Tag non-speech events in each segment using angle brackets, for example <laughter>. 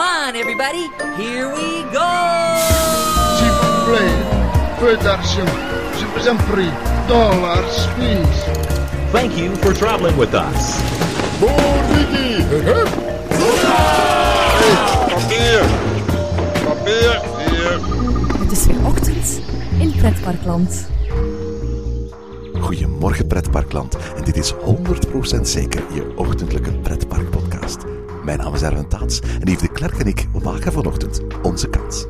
Come on, everybody. Here we go. Vous en prie. Dollars, please. Thank you for traveling with us. Borrigi! Papier! Papier! Hier! Het is weer ochtend in Pretparkland. Goedemorgen pretparkland en dit is 100% zeker je ochtendelijke pretparkpodcast. Mijn naam is Erwin Taats en Yves de Klerk en ik maken vanochtend onze kans.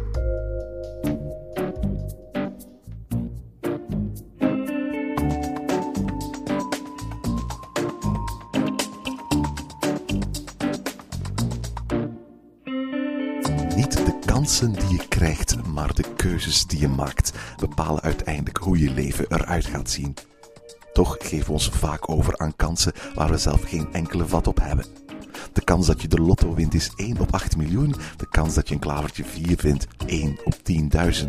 Niet de kansen die je krijgt, maar de keuzes die je maakt bepalen uiteindelijk hoe je leven eruit gaat zien. Toch geven we ons vaak over aan kansen waar we zelf geen enkele vat op hebben. De kans dat je de lotto wint is 1 op 8 miljoen, de kans dat je een klavertje 4 vindt 1 op 10.000.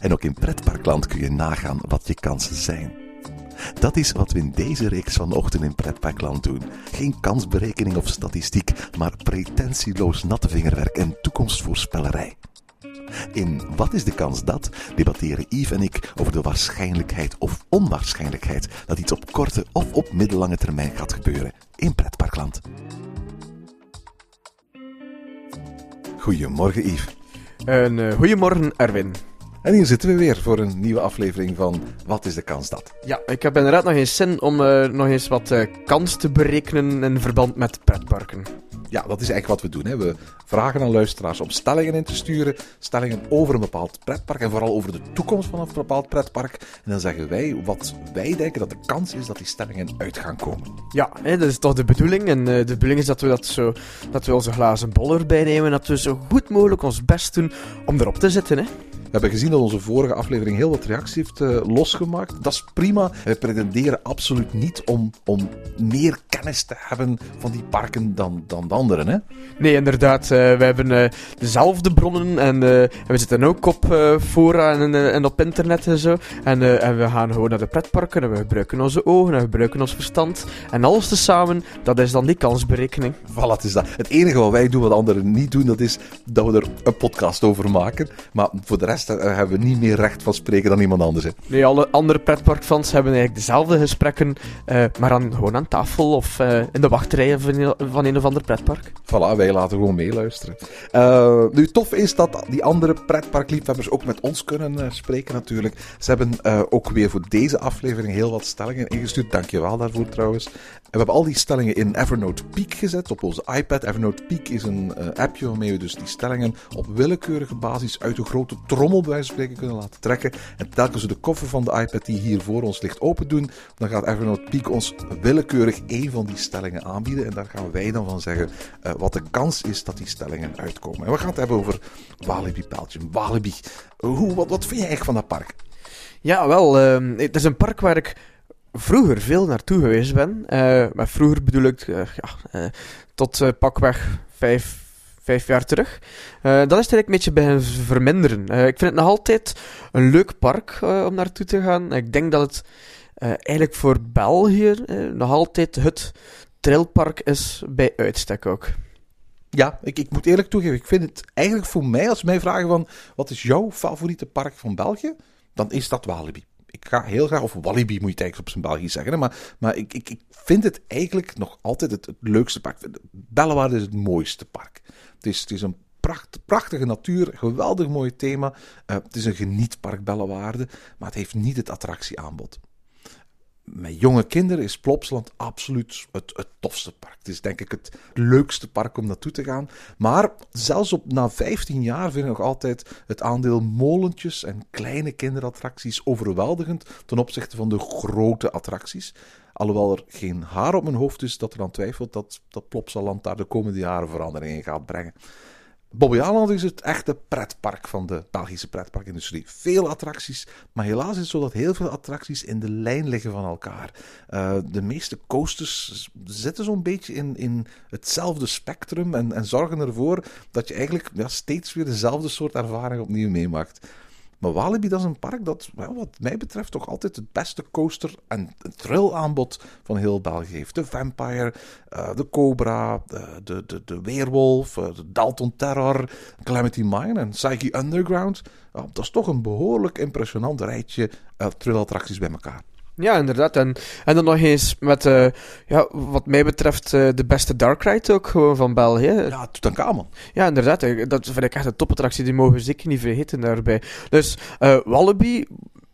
En ook in pretparkland kun je nagaan wat je kansen zijn. Dat is wat we in deze reeks vanochtend in Pretparkland doen. Geen kansberekening of statistiek, maar pretentieloos natte vingerwerk en toekomstvoorspellerij. In Wat is de kans dat debatteren Yves en ik over de waarschijnlijkheid of onwaarschijnlijkheid dat iets op korte of op middellange termijn gaat gebeuren in Pretparkland. Goedemorgen Yves. Een uh, goedemorgen, Erwin. En hier zitten we weer voor een nieuwe aflevering van Wat is de kans dat? Ja, ik heb inderdaad nog eens zin om uh, nog eens wat uh, kans te berekenen in verband met pretparken. Ja, dat is eigenlijk wat we doen. Hè. We vragen aan luisteraars om stellingen in te sturen. Stellingen over een bepaald pretpark en vooral over de toekomst van een bepaald pretpark. En dan zeggen wij wat wij denken dat de kans is dat die stellingen uit gaan komen. Ja, hè, dat is toch de bedoeling. En uh, de bedoeling is dat we, dat, zo, dat we onze glazen bol erbij nemen. Dat we zo goed mogelijk ons best doen om erop te zitten. Hè. We hebben gezien dat onze vorige aflevering heel wat reacties heeft uh, losgemaakt. Dat is prima. We pretenderen absoluut niet om, om meer kennis te hebben van die parken dan, dan de anderen. Hè? Nee, inderdaad. Uh, we hebben uh, dezelfde bronnen en, we zitten ook op fora en, en, op internet en zo. En, en, we gaan gewoon naar de pretparken en we gebruiken onze ogen en we gebruiken ons verstand. En alles tezamen, dat is dan die kansberekening. Voilà, het is dat. Het enige wat wij doen wat anderen niet doen, dat is dat we er een podcast over maken. Maar voor de rest daar hebben we niet meer recht van spreken dan iemand anders. Hè. Nee, alle andere pretparkfans hebben eigenlijk dezelfde gesprekken, uh, maar dan gewoon aan tafel of uh, in de wachtrijen van, van een of ander pretpark. Voilà, wij laten gewoon meeluisteren. Uh, nu, tof is dat die andere pretparkliefhebbers ook met ons kunnen spreken natuurlijk. Ze hebben ook weer voor deze aflevering heel wat stellingen ingestuurd. Dankjewel daarvoor trouwens. En we hebben al die stellingen in Evernote Peak gezet op onze iPad. Evernote Peak is een appje waarmee we dus die stellingen op willekeurige basis uit de grote trom bij wijze van spreken kunnen laten trekken. En telkens we de koffer van de iPad die hier voor ons ligt open doen, dan gaat Evernote Peak ons willekeurig één van die stellingen aanbieden. En daar gaan wij dan van zeggen uh, wat de kans is dat die stellingen uitkomen. En we gaan het hebben over Walibi Belgium. Walibi. Hoe, wat, wat vind je eigenlijk van dat park? Ja, wel, uh, het is een park waar ik vroeger veel naartoe geweest ben. Uh, maar vroeger bedoel ik ja, tot pakweg vijf, vijf jaar terug. Uh, dat is eigenlijk een beetje beginnen verminderen. Uh, ik vind het nog altijd een leuk park uh, om naartoe te gaan. Ik denk dat het eigenlijk voor België nog altijd het trailpark is bij uitstek ook. Ja, ik, ik moet eerlijk toegeven, ik vind het eigenlijk voor mij, als mij vragen van wat is jouw favoriete park van België, dan is dat Walibi ik ga heel graag, of Walibi moet je eigenlijk op zijn Belgisch zeggen, maar, maar ik, ik, ik vind het eigenlijk nog altijd het, leukste park. Bellewaarde is het mooiste park. Het is, het is een pracht, prachtige natuur, geweldig mooi thema. Uh, het is een genietpark Bellewaarde, maar het heeft niet het attractieaanbod. Met jonge kinderen is Plopsland absoluut het, het tofste park. Het is denk ik het leukste park om naartoe te gaan. Maar zelfs op, na 15 jaar vind ik nog altijd het aandeel molentjes en kleine kinderattracties overweldigend ten opzichte van de grote attracties. Alhoewel er geen haar op mijn hoofd is dat er aan twijfelt dat, dat Plopsaland daar de komende jaren verandering in gaat brengen. Bobbejaanland is het echte pretpark van de Belgische pretparkindustrie. Veel attracties, maar helaas is het zo dat heel veel attracties in de lijn liggen van elkaar. Uh, de meeste coasters zitten zo'n beetje in, in hetzelfde spectrum en, en zorgen ervoor dat je eigenlijk ja, steeds weer dezelfde soort ervaring opnieuw meemaakt. Maar Walibi, dat is een park dat, wat mij betreft, toch altijd het beste coaster- en thrill-aanbod van heel België heeft. De Vampire, eh, de Cobra, de, de, de, Weerwolf, eh, de Dalton Terror, Calamity Mine en Psyche Underground. Dat is toch een behoorlijk impressionant rijtje uh, thrill-attracties bij elkaar. Ja, inderdaad. En, en dan nog eens met, uh, ja, wat mij betreft, uh, de beste Dark Ride ook gewoon van België. Ja, Tutankhamon. Ja, inderdaad. Dat vind ik echt een topattractie. Die mogen we zeker niet vergeten daarbij. Dus uh, Wallaby,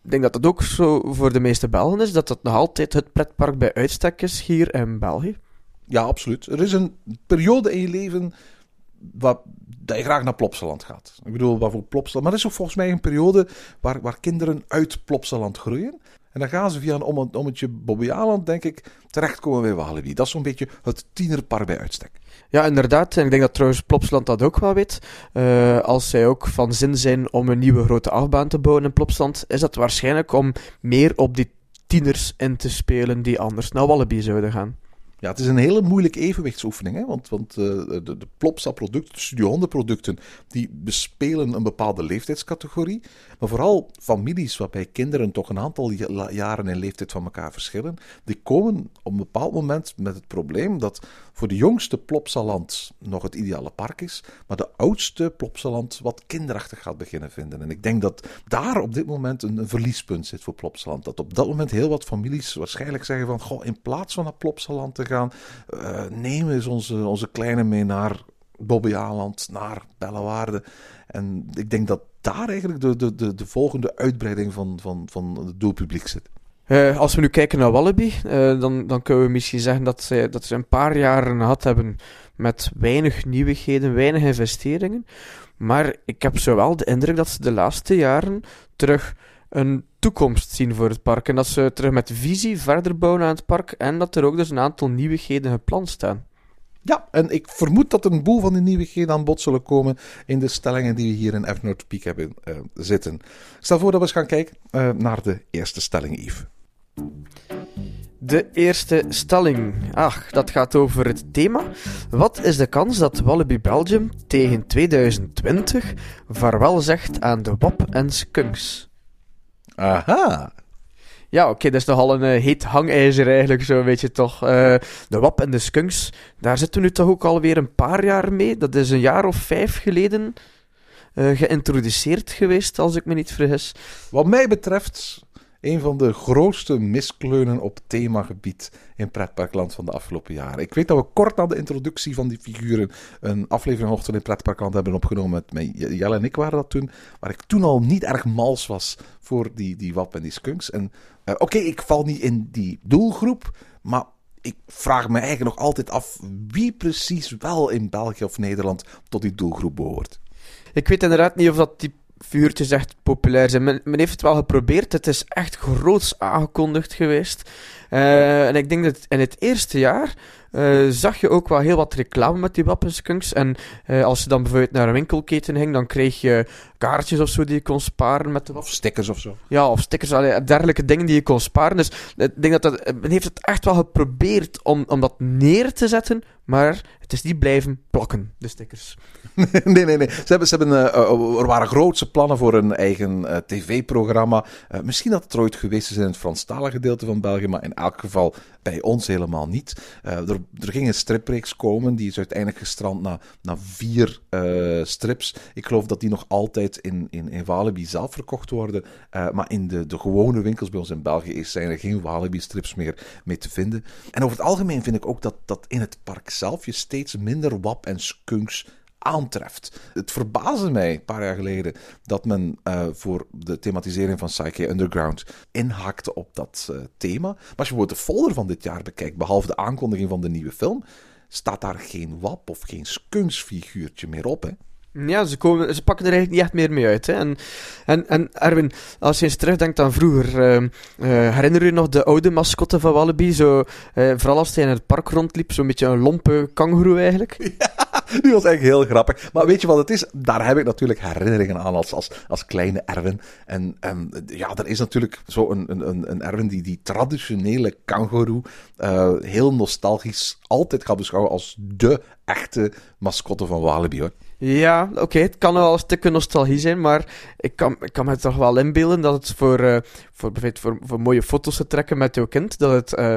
ik denk dat dat ook zo voor de meeste Belgen is, dat dat nog altijd het pretpark bij uitstek is hier in België. Ja, absoluut. Er is een periode in je leven wat, dat je graag naar Plopsaland gaat. Ik bedoel, waarvoor Plopsaland... Maar er is ook volgens mij een periode waar, waar kinderen uit Plopsaland groeien. En dan gaan ze via een om, ommetje Bobbejaanland, denk ik, terechtkomen bij Walibi. Dat is zo'n beetje het tienerpark bij uitstek. Ja, inderdaad. En ik denk dat trouwens Plopsland dat ook wel weet. Uh, als zij ook van zin zijn om een nieuwe grote achtbaan te bouwen in Plopsland, is dat waarschijnlijk om meer op die tieners in te spelen die anders naar Wallaby zouden gaan. Ja, het is een hele moeilijke evenwichtsoefening. Hè? Want, want uh, de, de Plopsa-producten, de Studio 100-producten, die bespelen een bepaalde leeftijdscategorie. Maar vooral families waarbij kinderen toch een aantal jaren in leeftijd van elkaar verschillen, die komen op een bepaald moment met het probleem dat voor de jongste Plopsaland nog het ideale park is, maar de oudste Plopsaland wat kinderachtig gaat beginnen vinden. En ik denk dat daar op dit moment een, een verliespunt zit voor Plopsaland. Dat op dat moment heel wat families waarschijnlijk zeggen van, goh, in plaats van naar Plopsaland te gaan, uh, nemen eens onze, onze kleine mee naar Bobbejaanland, naar Bellewaarde. En ik denk dat daar eigenlijk de, de, de, de volgende uitbreiding van, van, van het doelpubliek zit. Uh, als we nu kijken naar Wallaby, uh, dan, dan kunnen we misschien zeggen dat ze, dat ze een paar jaren gehad hebben met weinig nieuwigheden, weinig investeringen. Maar ik heb zowel de indruk dat ze de laatste jaren terug een toekomst zien voor het park. En dat ze terug met visie verder bouwen aan het park. En dat er ook dus een aantal nieuwigheden gepland staan. Ja, en ik vermoed dat een boel van die nieuwigheden aan bod zullen komen in de stellingen die we hier in North Peak hebben uh, zitten. Ik stel voor dat we eens gaan kijken uh, naar de eerste stelling, Yves. De eerste stelling. Ach, dat gaat over het thema. Wat is de kans dat Wallaby Belgium tegen 2020 vaarwel zegt aan de WAP en Skunks? Aha. Ja, oké, okay, dat is nogal een uh, heet hangijzer eigenlijk, zo weet je toch. Uh, de WAP en de Skunks, daar zitten we nu toch ook alweer een paar jaar mee. Dat is een jaar of vijf geleden uh, geïntroduceerd geweest, als ik me niet vergis. Wat mij betreft een van de grootste miskleunen op themagebied in pretparkland van de afgelopen jaren. Ik weet dat we kort na de introductie van die figuren een aflevering Hoogte in pretparkland hebben opgenomen met. Jelle en ik waren dat toen, waar ik toen al niet erg mals was voor die, die WAP en die skunks. En uh, oké, ik val niet in die doelgroep, maar ik vraag me eigenlijk nog altijd af wie precies wel in België of Nederland tot die doelgroep behoort. Ik weet inderdaad niet of dat die vuurtjes echt populair zijn. Men, heeft het wel geprobeerd. Het is echt groots aangekondigd geweest. Uh, en ik denk dat in het eerste jaar uh, zag je ook wel heel wat reclame met die wapenskunks. En uh, als je dan bijvoorbeeld naar een winkelketen ging, dan kreeg je kaartjes of zo die je kon sparen met de Of stickers of zo. Ja, of stickers, allee, dergelijke dingen die je kon sparen. Dus ik denk dat, dat men heeft het echt wel geprobeerd om, om dat neer te zetten, maar het is niet blijven plakken, de stickers. <laughs> nee, nee, nee. Ze hebben, ze hebben, uh, er waren grootse plannen voor een eigen uh, tv-programma. Uh, misschien dat het er ooit geweest is in het Franstalige gedeelte van België, maar in elk geval bij ons helemaal niet. er, er ging een stripreeks komen, die is uiteindelijk gestrand naar, naar vier strips. Ik geloof dat die nog altijd in, in, in Walibi zelf verkocht worden. maar in de, de gewone winkels bij ons in België zijn er geen Walibi-strips meer mee te vinden. En over het algemeen vind ik ook dat, dat in het park zelf je steeds minder wap en skunks aantreft. Het verbaasde mij een paar jaar geleden dat men uh, voor de thematisering van Psyche Underground inhaakte op dat uh, thema. Maar als je bijvoorbeeld de folder van dit jaar bekijkt, behalve de aankondiging van de nieuwe film, staat daar geen wap of geen skunksfiguurtje meer op. Hè? Ja, ze, komen, ze pakken er eigenlijk niet echt meer mee uit. Hè. En, en, en Erwin, als je eens terugdenkt aan vroeger, uh, uh, herinner je nog de oude mascotte van Wallaby? Zo, uh, vooral als hij in het park rondliep, zo'n beetje een lompe kangoeroe eigenlijk. <laughs> Ja, <laughs> Die was echt heel grappig. Maar weet je wat het is? Daar heb ik natuurlijk herinneringen aan als, als, kleine Erwin. En ehm, ja, er is natuurlijk zo een, een, een, Erwin die die traditionele kangoeroe eh, heel nostalgisch altijd gaat beschouwen als de echte mascotte van Walibi. Hoor. Ja, oké, het kan wel een stukje nostalgie zijn, maar ik kan, ik kan me toch wel inbeelden dat het voor, eh, voor, voor mooie foto's te trekken met jouw kind, dat het eh,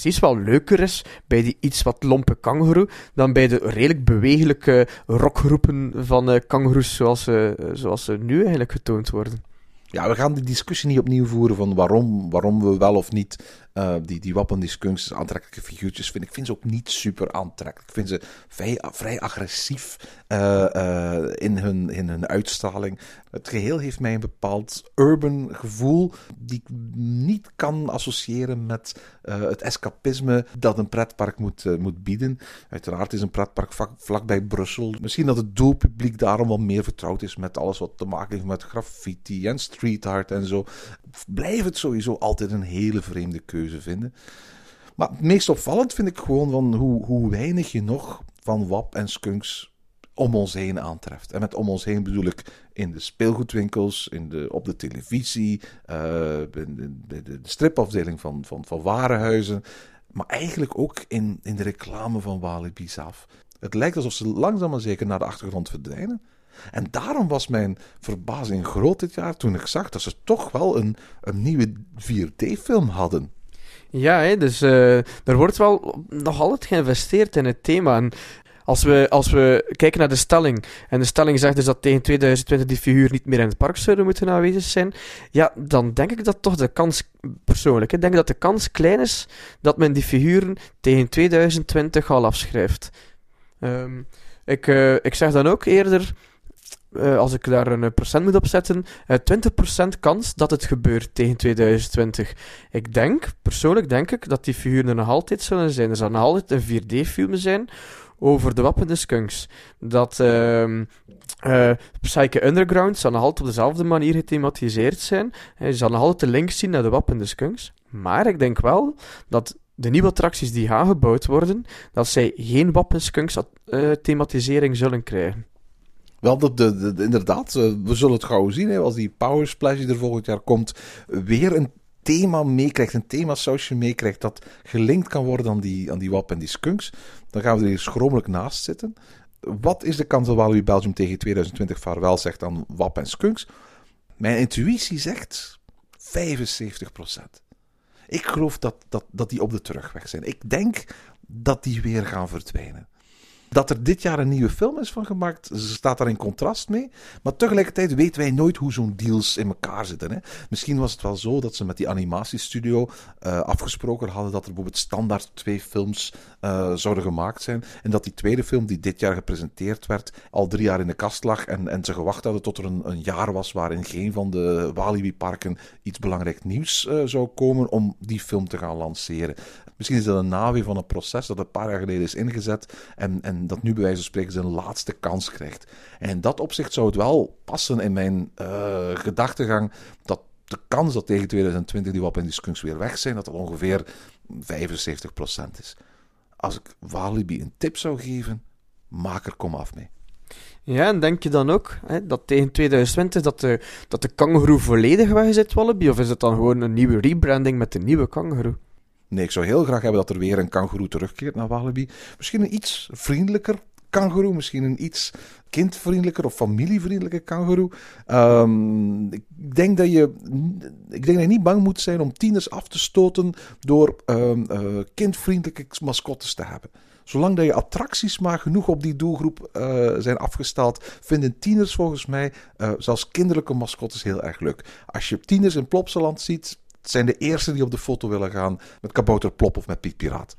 precies wel leuker is bij die iets wat lompe kangoeroe dan bij de redelijk bewegelijke rockgroepen van uh, kangoeroes zoals, uh, zoals ze nu eigenlijk getoond worden. Ja, we gaan die discussie niet opnieuw voeren van waarom, waarom we wel of niet uh, die, die wappen, die skunks, aantrekkelijke figuurtjes vind. Ik vind ze ook niet super aantrekkelijk. Ik vind ze vrij, vrij agressief uh, uh, in, hun, in hun uitstraling. Het geheel heeft mij een bepaald urban gevoel die ik niet kan associëren met het escapisme dat een pretpark moet, moet bieden. Uiteraard is een pretpark vlak, vlakbij Brussel. Misschien dat het doelpubliek daarom wel meer vertrouwd is met alles wat te maken heeft met graffiti en street art en zo. Blijft het sowieso altijd een hele vreemde keuze vinden. Maar het meest opvallend vind ik gewoon van hoe, hoe weinig je nog van WAP en skunks om ons heen aantreft. En met om ons heen bedoel ik in de speelgoedwinkels, in de, op de televisie, uh, de stripafdeling van, van, van warenhuizen. Maar eigenlijk ook in, in de reclame van Walibi zelf. Het lijkt alsof ze langzaam maar zeker naar de achtergrond verdwijnen. En daarom was mijn verbazing groot dit jaar toen ik zag dat ze toch wel een, een nieuwe 4D-film hadden. Ja, hè, dus uh, er wordt wel nog altijd geïnvesteerd in het thema. En als we, als we kijken naar de stelling, en de stelling zegt dus dat tegen 2020 die figuur niet meer in het park zouden moeten aanwezig zijn, ja, dan denk ik dat toch de kans, persoonlijk, ik denk dat de kans klein is dat men die figuren tegen 2020 al afschrijft. Um, ik, uh, ik zeg dan ook eerder, uh, als ik daar een procent moet op zetten, uh, 20% kans dat het gebeurt tegen 2020. Ik denk, persoonlijk denk ik, dat die figuren er nog altijd zullen zijn. Er zal nog altijd een 4D-film zijn over de wappende skunks. Dat uh, Psyche Underground zal nog altijd op dezelfde manier gethematiseerd zijn. Je zal nog altijd de link zien naar de wappende skunks. Maar ik denk wel dat de nieuwe attracties die gaan gebouwd worden, dat zij geen wappenskunks uh, thematisering zullen krijgen. Wel, de, de, de, inderdaad, uh, we zullen het gauw zien. Hè, als die Power Splash er volgend jaar komt, weer een thema meekrijgt, een themasausje meekrijgt dat gelinkt kan worden aan die, aan die WAP en die skunks, dan gaan we er schromelijk naast zitten. Wat is de kans dat Walibi Belgium tegen 2020 vaarwel zegt aan WAP en skunks? Mijn intuïtie zegt 75%. Ik geloof dat, dat, dat die op de terugweg zijn. Ik denk dat die weer gaan verdwijnen. Dat er dit jaar een nieuwe film is van gemaakt, staat daar in contrast mee. Maar tegelijkertijd weten wij nooit hoe zo'n deals in elkaar zitten. Hè. Misschien was het wel zo dat ze met die animatiestudio uh, afgesproken hadden dat er bijvoorbeeld standaard twee films uh, zouden gemaakt zijn. En dat die tweede film die dit jaar gepresenteerd werd, al drie jaar in de kast lag. En, en ze gewacht hadden tot er een, een jaar was waarin geen van de Walibi-parken iets belangrijk nieuws uh, zou komen om die film te gaan lanceren. Misschien is dat een naweer van een proces dat een paar jaar geleden is ingezet. En, en dat nu bij wijze van spreken zijn laatste kans krijgt. En in dat opzicht zou het wel passen in mijn uh, gedachtegang dat de kans dat tegen 2020 die WAP en die weer weg zijn, dat dat ongeveer 75% is. Als ik Walibi een tip zou geven, maak er kom af mee. Ja, en denk je dan ook hè, dat tegen 2020 dat de, dat de kangoeroe volledig weg is? Of is het dan gewoon een nieuwe rebranding met een nieuwe kangoeroe? Nee, ik zou heel graag hebben dat er weer een kangoeroe terugkeert naar Walibi. Misschien een iets vriendelijker kangoeroe, misschien een iets kindvriendelijker of familievriendelijke kangoeroe. Um, ik denk dat je, ik denk dat je niet bang moet zijn om tieners af te stoten door um, uh, kindvriendelijke mascottes te hebben. Zolang dat je attracties maar genoeg op die doelgroep uh, zijn afgesteld, vinden tieners volgens mij uh, zelfs kinderlijke mascottes heel erg leuk. Als je tieners in Plopsaland ziet, zijn de eerste die op de foto willen gaan met Kabouter Plop of met Piet Piraat.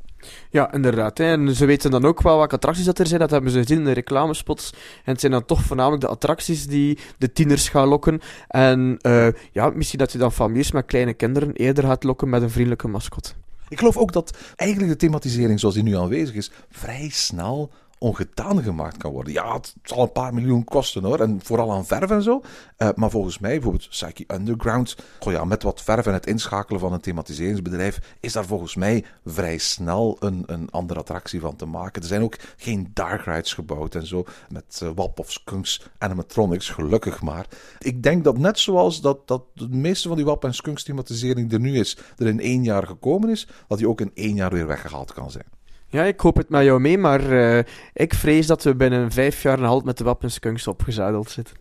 Ja, inderdaad. Hè. En ze weten dan ook wel welke attracties dat er zijn. Dat hebben ze gezien in de reclamespots. En het zijn dan toch voornamelijk de attracties die de tieners gaan lokken. En uh, ja, misschien dat je dan families met kleine kinderen eerder gaat lokken met een vriendelijke mascot. Ik geloof ook dat eigenlijk de thematisering zoals die nu aanwezig is, vrij snel ongedaan gemaakt kan worden. Ja, het zal een paar miljoen kosten hoor. En vooral aan verf en zo. Uh, maar volgens mij, bijvoorbeeld Psyche Underground. Goh met wat verf en het inschakelen van een thematiseringsbedrijf. is daar volgens mij vrij snel een, een andere attractie van te maken. Er zijn ook geen dark rides gebouwd en zo. Met uh, Wap of Skunks animatronics, gelukkig maar. Ik denk dat net zoals dat, dat de meeste van die Wap en Skunks thematisering er nu is. er in één jaar gekomen is. dat die ook in één jaar weer weggehaald kan zijn. Ja, ik hoop het met jou mee, maar uh, ik vrees dat we binnen vijf jaar een halt met de wapenskunks opgezadeld zitten.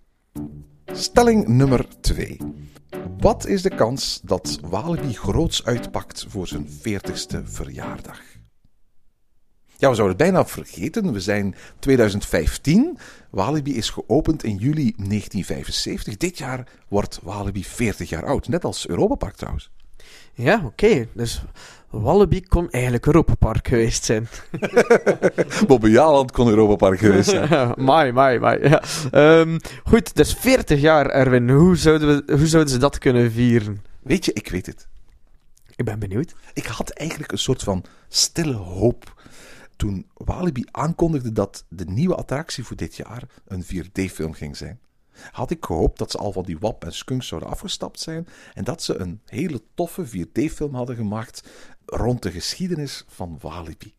Stelling nummer 2. Wat is de kans dat Walibi groots uitpakt voor zijn 40ste verjaardag? Ja, we zouden het bijna vergeten. We zijn 2015. Walibi is geopend in juli 1975. Dit jaar wordt Walibi 40 jaar oud. Net als Europa Park trouwens. Ja, oké. Dus Wallaby kon eigenlijk Europa Park geweest zijn. <laughs> Bobby Jaland kon Europa Park geweest zijn. <laughs> mai, mai, mai. Ja. Um, goed, dus 40 jaar, Erwin. Hoe zouden, we, hoe zouden ze dat kunnen vieren? Weet je, ik weet het. Ik ben benieuwd. Ik had eigenlijk een soort van stille hoop toen Walibi aankondigde dat de nieuwe attractie voor dit jaar een 4D-film ging zijn had ik gehoopt dat ze al van die WAP en Skunks zouden afgestapt zijn en dat ze een hele toffe 4D-film hadden gemaakt rond de geschiedenis van Walibi.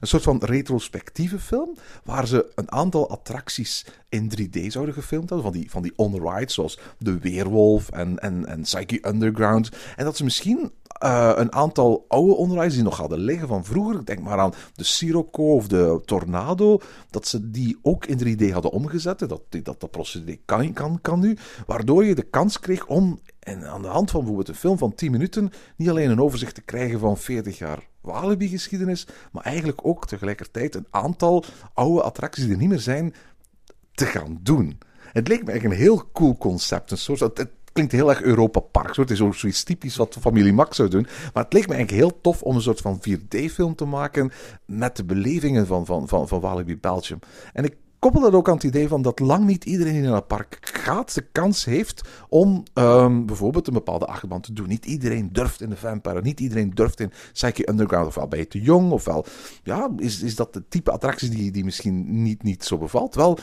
Een soort van retrospectieve film, waar ze een aantal attracties in 3D zouden gefilmd hebben. Van die, van die on-rides, zoals de Weerwolf en, en, en Psyche Underground. En dat ze misschien uh, een aantal oude onderwijs die nog hadden liggen van vroeger. Denk maar aan de Sirocco of de Tornado. Dat ze die ook in 3D hadden omgezet. Dat dat, dat procedé kan, kan, kan nu. Waardoor je de kans kreeg om en aan de hand van bijvoorbeeld een film van 10 minuten niet alleen een overzicht te krijgen van 40 jaar Walibi-geschiedenis, maar eigenlijk ook tegelijkertijd een aantal oude attracties die er niet meer zijn te gaan doen. Het leek me eigenlijk een heel cool concept. Een soort, het, klinkt heel erg Europa Park. Het is ook zoiets typisch wat familie Max zou doen. Maar het leek me eigenlijk heel tof om een soort van 4D-film te maken met de belevingen van, van, van, van Walibi Belgium. En ik koppel dat ook aan het idee van dat lang niet iedereen naar een park gaat de kans heeft om um, bijvoorbeeld een bepaalde achtbaan te doen. Niet iedereen durft in de Vampire, niet iedereen durft in Psyche Underground. Ofwel ben je te jong, ofwel ja, is, is dat de type attractie die, die misschien niet, niet zo bevalt. Wel,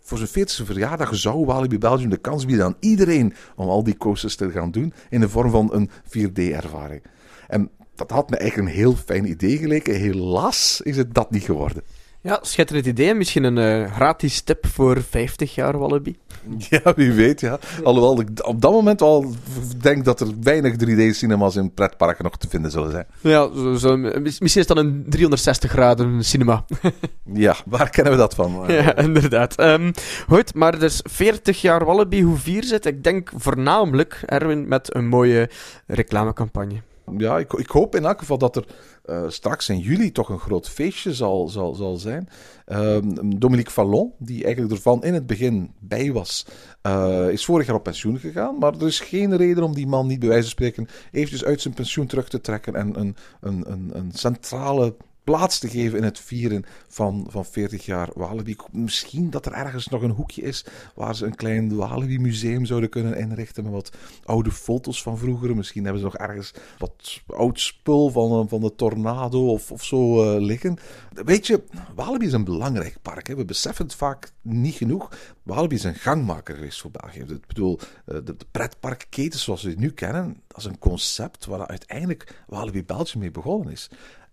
voor zijn 40ste verjaardag zou Walibi Belgium de kans bieden aan iedereen om al die coasters te gaan doen in de vorm van een 4D-ervaring. En dat had me eigenlijk een heel fijn idee geleken. Helaas is het dat niet geworden. Ja, schitterend idee. Misschien een uh, gratis tip voor 50 jaar Wallaby. <laughs> Ja, wie weet, ja. Alhoewel ik op dat moment al denk dat er weinig 3D-cinema's in pretparken nog te vinden zullen zijn. Ja, zo, zo, misschien is dat een 360 graden cinema. <laughs> ja, waar kennen we dat van? <laughs> ja, inderdaad. Um, goed, maar dus 40 jaar Wallaby, hoe vier zit? Ik denk voornamelijk, Erwin, met een mooie reclamecampagne ja, ik, ik, hoop in elk geval dat er uh, straks in juli toch een groot feestje zal, zal, zal zijn. Uh, Dominique Fallon, die eigenlijk ervan in het begin bij was, uh, is vorig jaar op pensioen gegaan. Maar er is geen reden om die man niet bij wijze van spreken eventjes uit zijn pensioen terug te trekken en een, een, een, een centrale plaats te geven in het vieren van, van 40 jaar Walibi. Misschien dat er ergens nog een hoekje is waar ze een klein Walibi-museum zouden kunnen inrichten met wat oude foto's van vroeger. Misschien hebben ze nog ergens wat oud spul van, van de tornado of, of zo uh, liggen. Weet je, Walibi is een belangrijk park. Hè. We beseffen het vaak niet genoeg. Walibi is een gangmaker geweest voor België. Ik bedoel, eh, de, de pretparkketen zoals we die nu kennen, dat is een concept waar uiteindelijk Walibi Belgium mee begonnen is.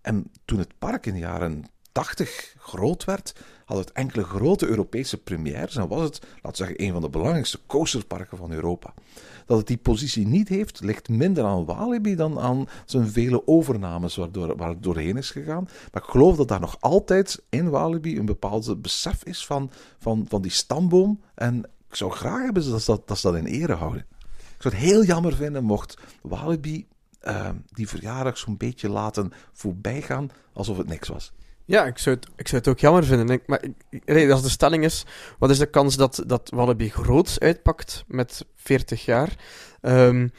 En toen het park in de jaren 80 groot werd, had het enkele grote Europese premières en was het, laten we zeggen, een van de belangrijkste coasterparken van Europa. Dat het die positie niet heeft, ligt minder aan Walibi dan aan zijn vele overnames waardoor, waar het doorheen is gegaan. Maar ik geloof dat daar nog altijd in Walibi een bepaald besef is van, van, van die stamboom. En ik zou graag hebben ze dat, dat, ze dat in ere houden. Ik zou het heel jammer vinden mocht Walibi uh, die verjaardag zo'n beetje laten voorbijgaan alsof het niks was. Ja, ik zou het, ik zou het ook jammer vinden. Maar als de stelling is, wat is de kans dat, dat Wallaby groots uitpakt met 40 jaar? Um,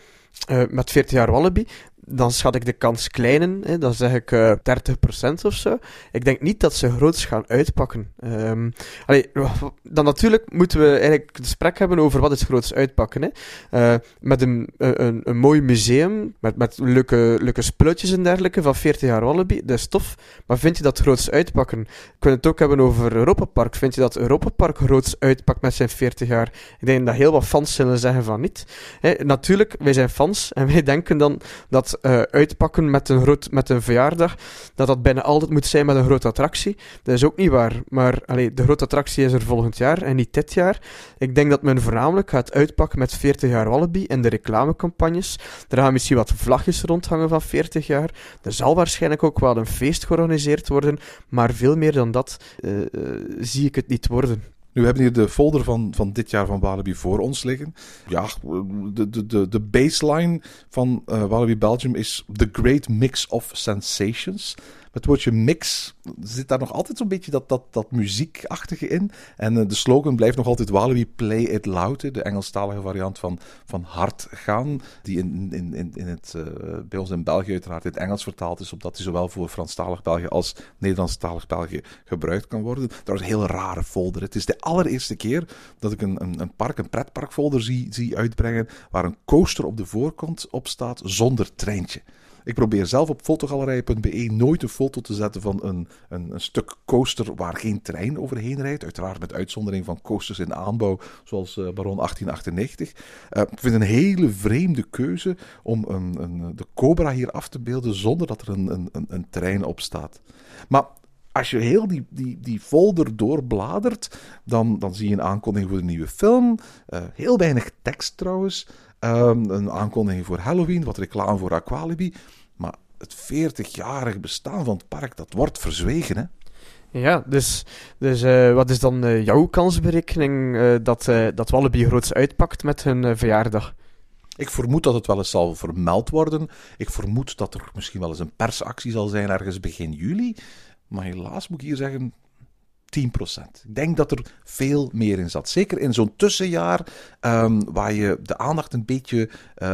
uh, met 40 jaar Wallaby? Dan schat ik de kans klein in. Hè, dan zeg ik eh 30% of zo. Ik denk niet dat ze groots gaan uitpakken. Allee, dan natuurlijk moeten we eigenlijk het gesprek hebben over wat is groots uitpakken. Hè. Eh, met een, een, een mooi museum, met, met leuke, leuke spulletjes en dergelijke van 40 jaar Wallaby, dat is tof. Maar vind je dat groots uitpakken? We kunnen het ook hebben over Europa Park. Vind je dat Europa Park groots uitpakt met zijn 40 jaar? Ik denk dat heel wat fans zullen zeggen van niet. Hè, natuurlijk, wij zijn fans en wij denken dan dat eh, uitpakken met een, groot, met een verjaardag, dat dat bijna altijd moet zijn met een grote attractie. Dat is ook niet waar. Maar allee, de grote attractie is er volgend jaar en niet dit jaar. Ik denk dat men voornamelijk gaat uitpakken met 40 jaar Wallaby en de reclamecampagnes. Er gaan misschien wat vlagjes rondhangen van 40 jaar. Er zal waarschijnlijk ook wel een feest georganiseerd worden, maar veel meer dan dat eh, eh, zie ik het niet worden. Nu, we hebben hier de folder van, van dit jaar van Walibi voor ons liggen. Ja, de, de, de, de baseline van uh, Belgium is The Great Mix of Sensations. Het woordje mix zit daar nog altijd zo'n beetje dat, dat, dat muziekachtige in. En uh, de slogan blijft nog altijd Walibi Play It Loud. De Engelstalige variant van, van hard gaan. Die in, in, in, in het, uh, bij ons in België uiteraard in het Engels vertaald is. Opdat die zowel voor Franstalig België als Nederlandstalig België gebruikt kan worden. Dat is een heel rare folder. Het is de allereerste keer dat ik een, een, een park, een pretparkfolder zie, zie uitbrengen. Waar een coaster op de voorkant op staat zonder treintje. Ik probeer zelf op fotogalerij.be nooit een foto te zetten van een, een, een, stuk coaster waar geen trein overheen rijdt. Uiteraard met uitzondering van coasters in aanbouw, zoals uh, Baron 1898. Uh, ik vind het een hele vreemde keuze om een, een, de Cobra hier af te beelden zonder dat er een, een, een trein op staat. Maar als je heel die, die, die folder doorbladert, dan, dan zie je een aankondiging voor de nieuwe film. Uh, heel weinig tekst trouwens. Um, een aankondiging voor Halloween, wat reclame voor Aqualibi. Maar het 40-jarig bestaan van het park, dat wordt verzwegen, hè? Ja, dus, dus uh, wat is dan uh, jouw kansberekening uh, dat, dat Wallaby groots uitpakt met hun verjaardag? Ik vermoed dat het wel eens zal vermeld worden. Ik vermoed dat er misschien wel eens een persactie zal zijn ergens begin juli. Maar helaas moet ik hier zeggen, 10%. Ik denk dat er veel meer in zat. Zeker in zo'n tussenjaar um, waar je de aandacht een beetje uh,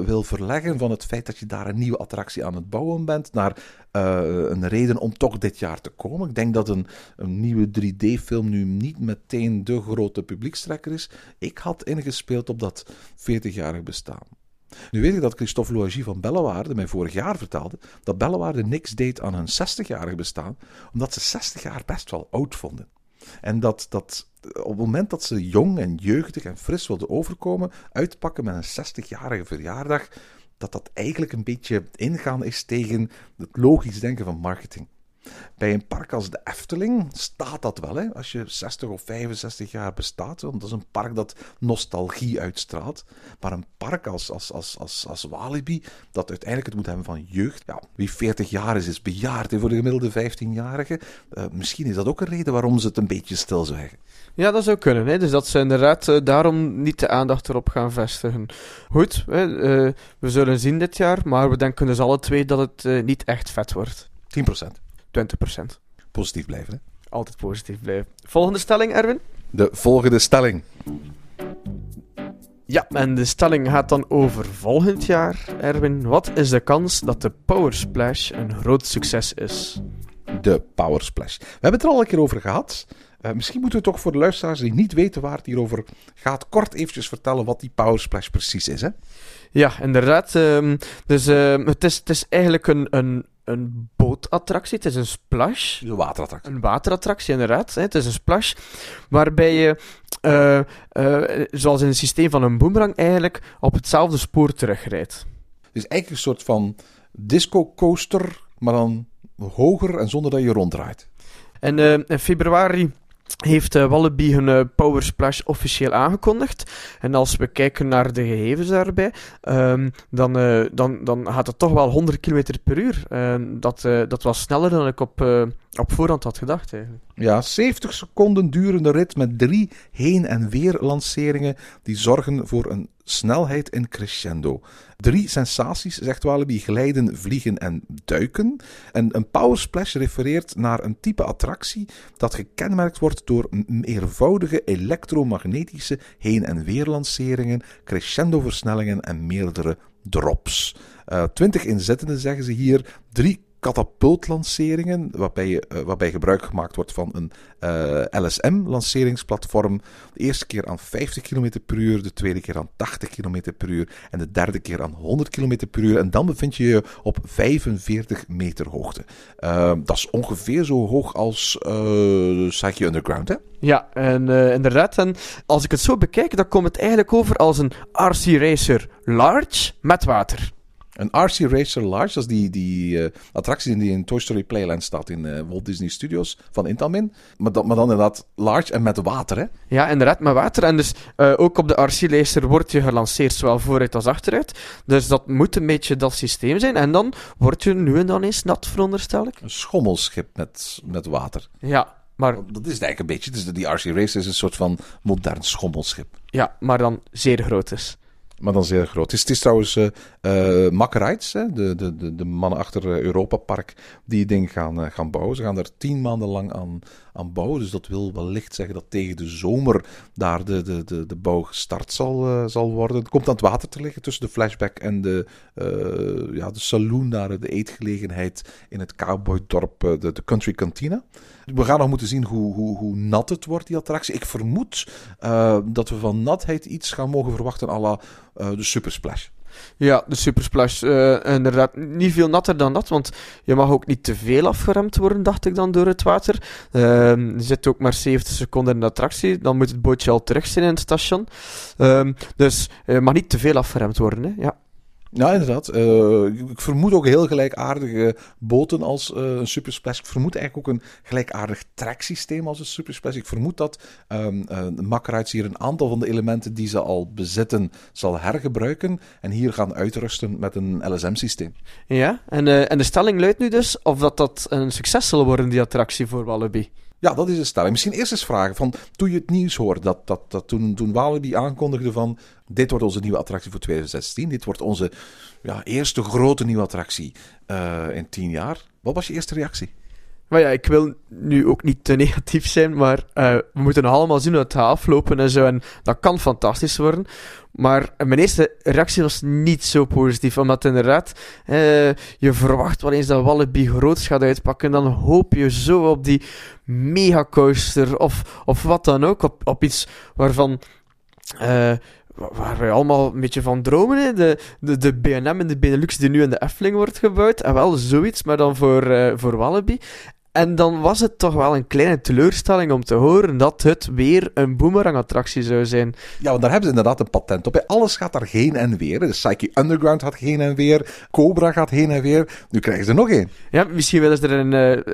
wil verleggen van het feit dat je daar een nieuwe attractie aan het bouwen bent, naar uh, een reden om toch dit jaar te komen. Ik denk dat een, een nieuwe 3D-film nu niet meteen de grote publiekstrekker is. Ik had ingespeeld op dat 40-jarig bestaan. Nu weet ik dat Christophe Loagie van Bellewaarde mij vorig jaar vertelde dat Bellewaarde niks deed aan hun 60-jarig bestaan, omdat ze 60 jaar best wel oud vonden. En dat, dat op het moment dat ze jong en jeugdig en fris wilden overkomen, uitpakken met een 60-jarige verjaardag, dat dat eigenlijk een beetje ingaan is tegen het logisch denken van marketing. Bij een park als de Efteling staat dat wel, hè? als je 60 of 65 jaar bestaat. Want dat is een park dat nostalgie uitstraalt. Maar een park als, als, als, als, als Walibi, dat uiteindelijk het moet hebben van jeugd. Ja, wie 40 jaar is, is bejaard hè, voor de gemiddelde 15-jarige. Uh, misschien is dat ook een reden waarom ze het een beetje stilzwijgen. Ja, dat zou kunnen. Hè? Dus dat ze inderdaad uh, daarom niet de aandacht erop gaan vestigen. Goed, hè, uh, we zullen zien dit jaar, maar we denken dus alle twee dat het niet echt vet wordt. 10%. 20%. Positief blijven, hè? Altijd positief blijven. Volgende stelling, Erwin? De volgende stelling. Ja, en de stelling gaat dan over volgend jaar. Erwin, wat is de kans dat de Power Splash een groot succes is? De Power Splash. We hebben het er al een keer over gehad. Uh, misschien moeten we toch voor de luisteraars die niet weten waar het hier over gaat, kort eventjes vertellen wat die Power Splash precies is, hè? Ja, inderdaad. Um, dus uh, het, is, het is eigenlijk een, een, een bootattractie. Het is een splash. Een waterattractie. Een waterattractie, inderdaad. Hè. Het is een splash waarbij je, uh, uh, zoals in het systeem van een boomerang, eigenlijk op hetzelfde spoor terugrijdt. Dus eigenlijk een soort van disco coaster, maar dan hoger en zonder dat je ronddraait. En uh, in februari heeft uh, hun uh, Power Splash officieel aangekondigd. En als we kijken naar de gegevens daarbij, um, dan, uh, dan, dan gaat het toch wel 100 km per uur. dat, dat was sneller dan ik op, op voorhand had gedacht. Eigenlijk. Ja, 70 seconden durende rit met drie heen- en weer lanceringen die zorgen voor een snelheid in crescendo. Drie sensaties, zegt Walibi, glijden, vliegen en duiken. En een power splash refereert naar een type attractie dat gekenmerkt wordt door meervoudige elektromagnetische heen- en weerlanceringen, crescendo versnellingen en meerdere drops. Eh 20 inzettenden zeggen ze hier. Drie katapultlanceringen, waarbij, eh, waarbij gebruik gemaakt wordt van een eh, LSM-lanceringsplatform. De eerste keer aan 50 km per uur, de tweede keer aan 80 km per uur en de derde keer aan 100 km per uur. En dan bevind je je op 45 meter hoogte. Eh, dat is ongeveer zo hoog als uh, Underground, hè? Ja, en inderdaad. En als ik het zo bekijk, dan komt het eigenlijk over als een RC Racer Large met water. Een RC Racer Large, dat is die, die uh, attractie die in Toy Story Playland staat in uh, Walt Disney Studios van Intamin. Maar, dat, maar dan inderdaad large en met water, hè? Ja, inderdaad, met water. En dus uh, ook op de RC Racer wordt je gelanceerd, zowel vooruit als achteruit. Dus dat moet een beetje dat systeem zijn. En dan word je nu en dan eens nat, veronderstel ik. Een schommelschip met, met water. Ja, maar... Dat is het eigenlijk een beetje. Dus die RC Racer is een soort van modern schommelschip. Ja, maar dan zeer groot is. Maar dan zeer groot. Het is, trouwens uh, uh, Mack Rides, hè, de, de, de, de mannen achter uh, Europa Park, die het ding gaan, uh, gaan bouwen. Ze gaan er tien maanden lang aan, aan bouwen. Dus dat wil wellicht zeggen dat tegen de zomer daar de, de, de, de bouw gestart zal, uh, zal worden. Het komt aan het water te liggen tussen de flashback en de, uh, ja, de saloon daar, de eetgelegenheid in het cowboydorp, uh, de, de Country Cantina. We gaan nog moeten zien hoe, hoe, hoe nat het wordt, die attractie. Ik vermoed uh, dat we van natheid iets gaan mogen verwachten à la uh, de Super Splash. Ja, de Super Splash. Uh, inderdaad, niet veel natter dan dat, want je mag ook niet te veel afgeremd worden, dacht ik dan, door het water. Uh, er zit ook maar 70 seconden in de attractie, dan moet het bootje al terug zijn in het station. Uh, dus je mag niet te veel afgeremd worden, hè? ja. Ja, inderdaad. Uh, ik vermoed ook heel gelijkaardige boten als uh, een Super Splash. Ik vermoed eigenlijk ook een gelijkaardig treksysteem als een Super Splash. Ik vermoed dat um, uh, hier een aantal van de elementen die ze al bezitten zal hergebruiken en hier gaan uitrusten met een LSM-systeem. Ja, en, en de stelling luidt nu dus of dat dat een succes zal worden, die attractie voor Wallaby. Ja, dat is de stelling. Misschien eerst eens vragen van toen je het nieuws hoorde, dat, dat, dat toen, toen Walibi aankondigde van dit wordt onze nieuwe attractie voor 2016, dit wordt onze ja, eerste grote nieuwe attractie uh, in tien jaar. Wat was je eerste reactie? Maar ja, ik wil nu ook niet te <laughs> negatief zijn, maar uh, we moeten nog allemaal zien hoe het gaat aflopen en zo. En dat kan fantastisch worden. Maar mijn eerste reactie was niet zo positief, omdat inderdaad, uh, je verwacht wel eens dat Wallaby groots gaat uitpakken. Dan hoop je zo op die megacoaster of, of wat dan ook, op, op iets waarvan. Waar we allemaal een beetje van dromen. Hè? De, de, de BNM en de Benelux die nu in de Efteling wordt gebouwd. En wel zoiets, maar dan voor, voor Wallaby. En dan was het toch wel een kleine teleurstelling om te horen dat het weer een boomerang-attractie zou zijn. Ja, want daar hebben ze inderdaad een patent op. Alles gaat daar heen en weer. De Psyche Underground gaat heen en weer. Cobra gaat heen en weer. Nu krijgen ze er nog één. Ja, misschien willen ze er een,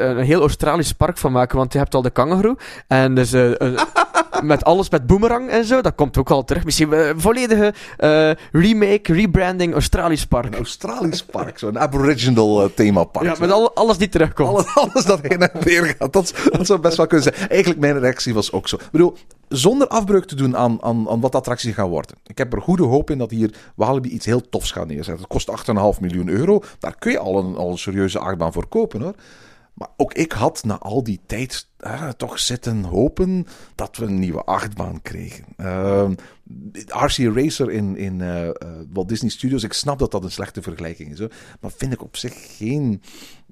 een heel Australisch park van maken, want je hebt al de kangaroo. En dus uh, uh, <laughs> met alles met boomerang en zo, dat komt ook al terug. Misschien een volledige uh, remake, rebranding Australisch park. Een Australisch park, zo'n aboriginal themapark. Ja, met al, alles die terugkomt. Alles, alles dat <laughs> gaat. Dat, dat zou best wel kunnen zijn. Eigenlijk, mijn reactie was ook zo. Ik bedoel, zonder afbreuk te doen aan, aan, aan wat de attractie gaat worden. Ik heb er goede hoop in dat hier Walibi iets heel tofs gaat neerzetten. Het kost 8,5 miljoen euro. Daar kun je al een, al een serieuze achtbaan voor kopen hoor. Maar ook ik had na al die tijd uh, toch zitten hopen dat we een nieuwe achtbaan kregen. Uh, RC Racer in, in uh, Walt Disney Studios, ik snap dat dat een slechte vergelijking is. Maar vind ik op zich geen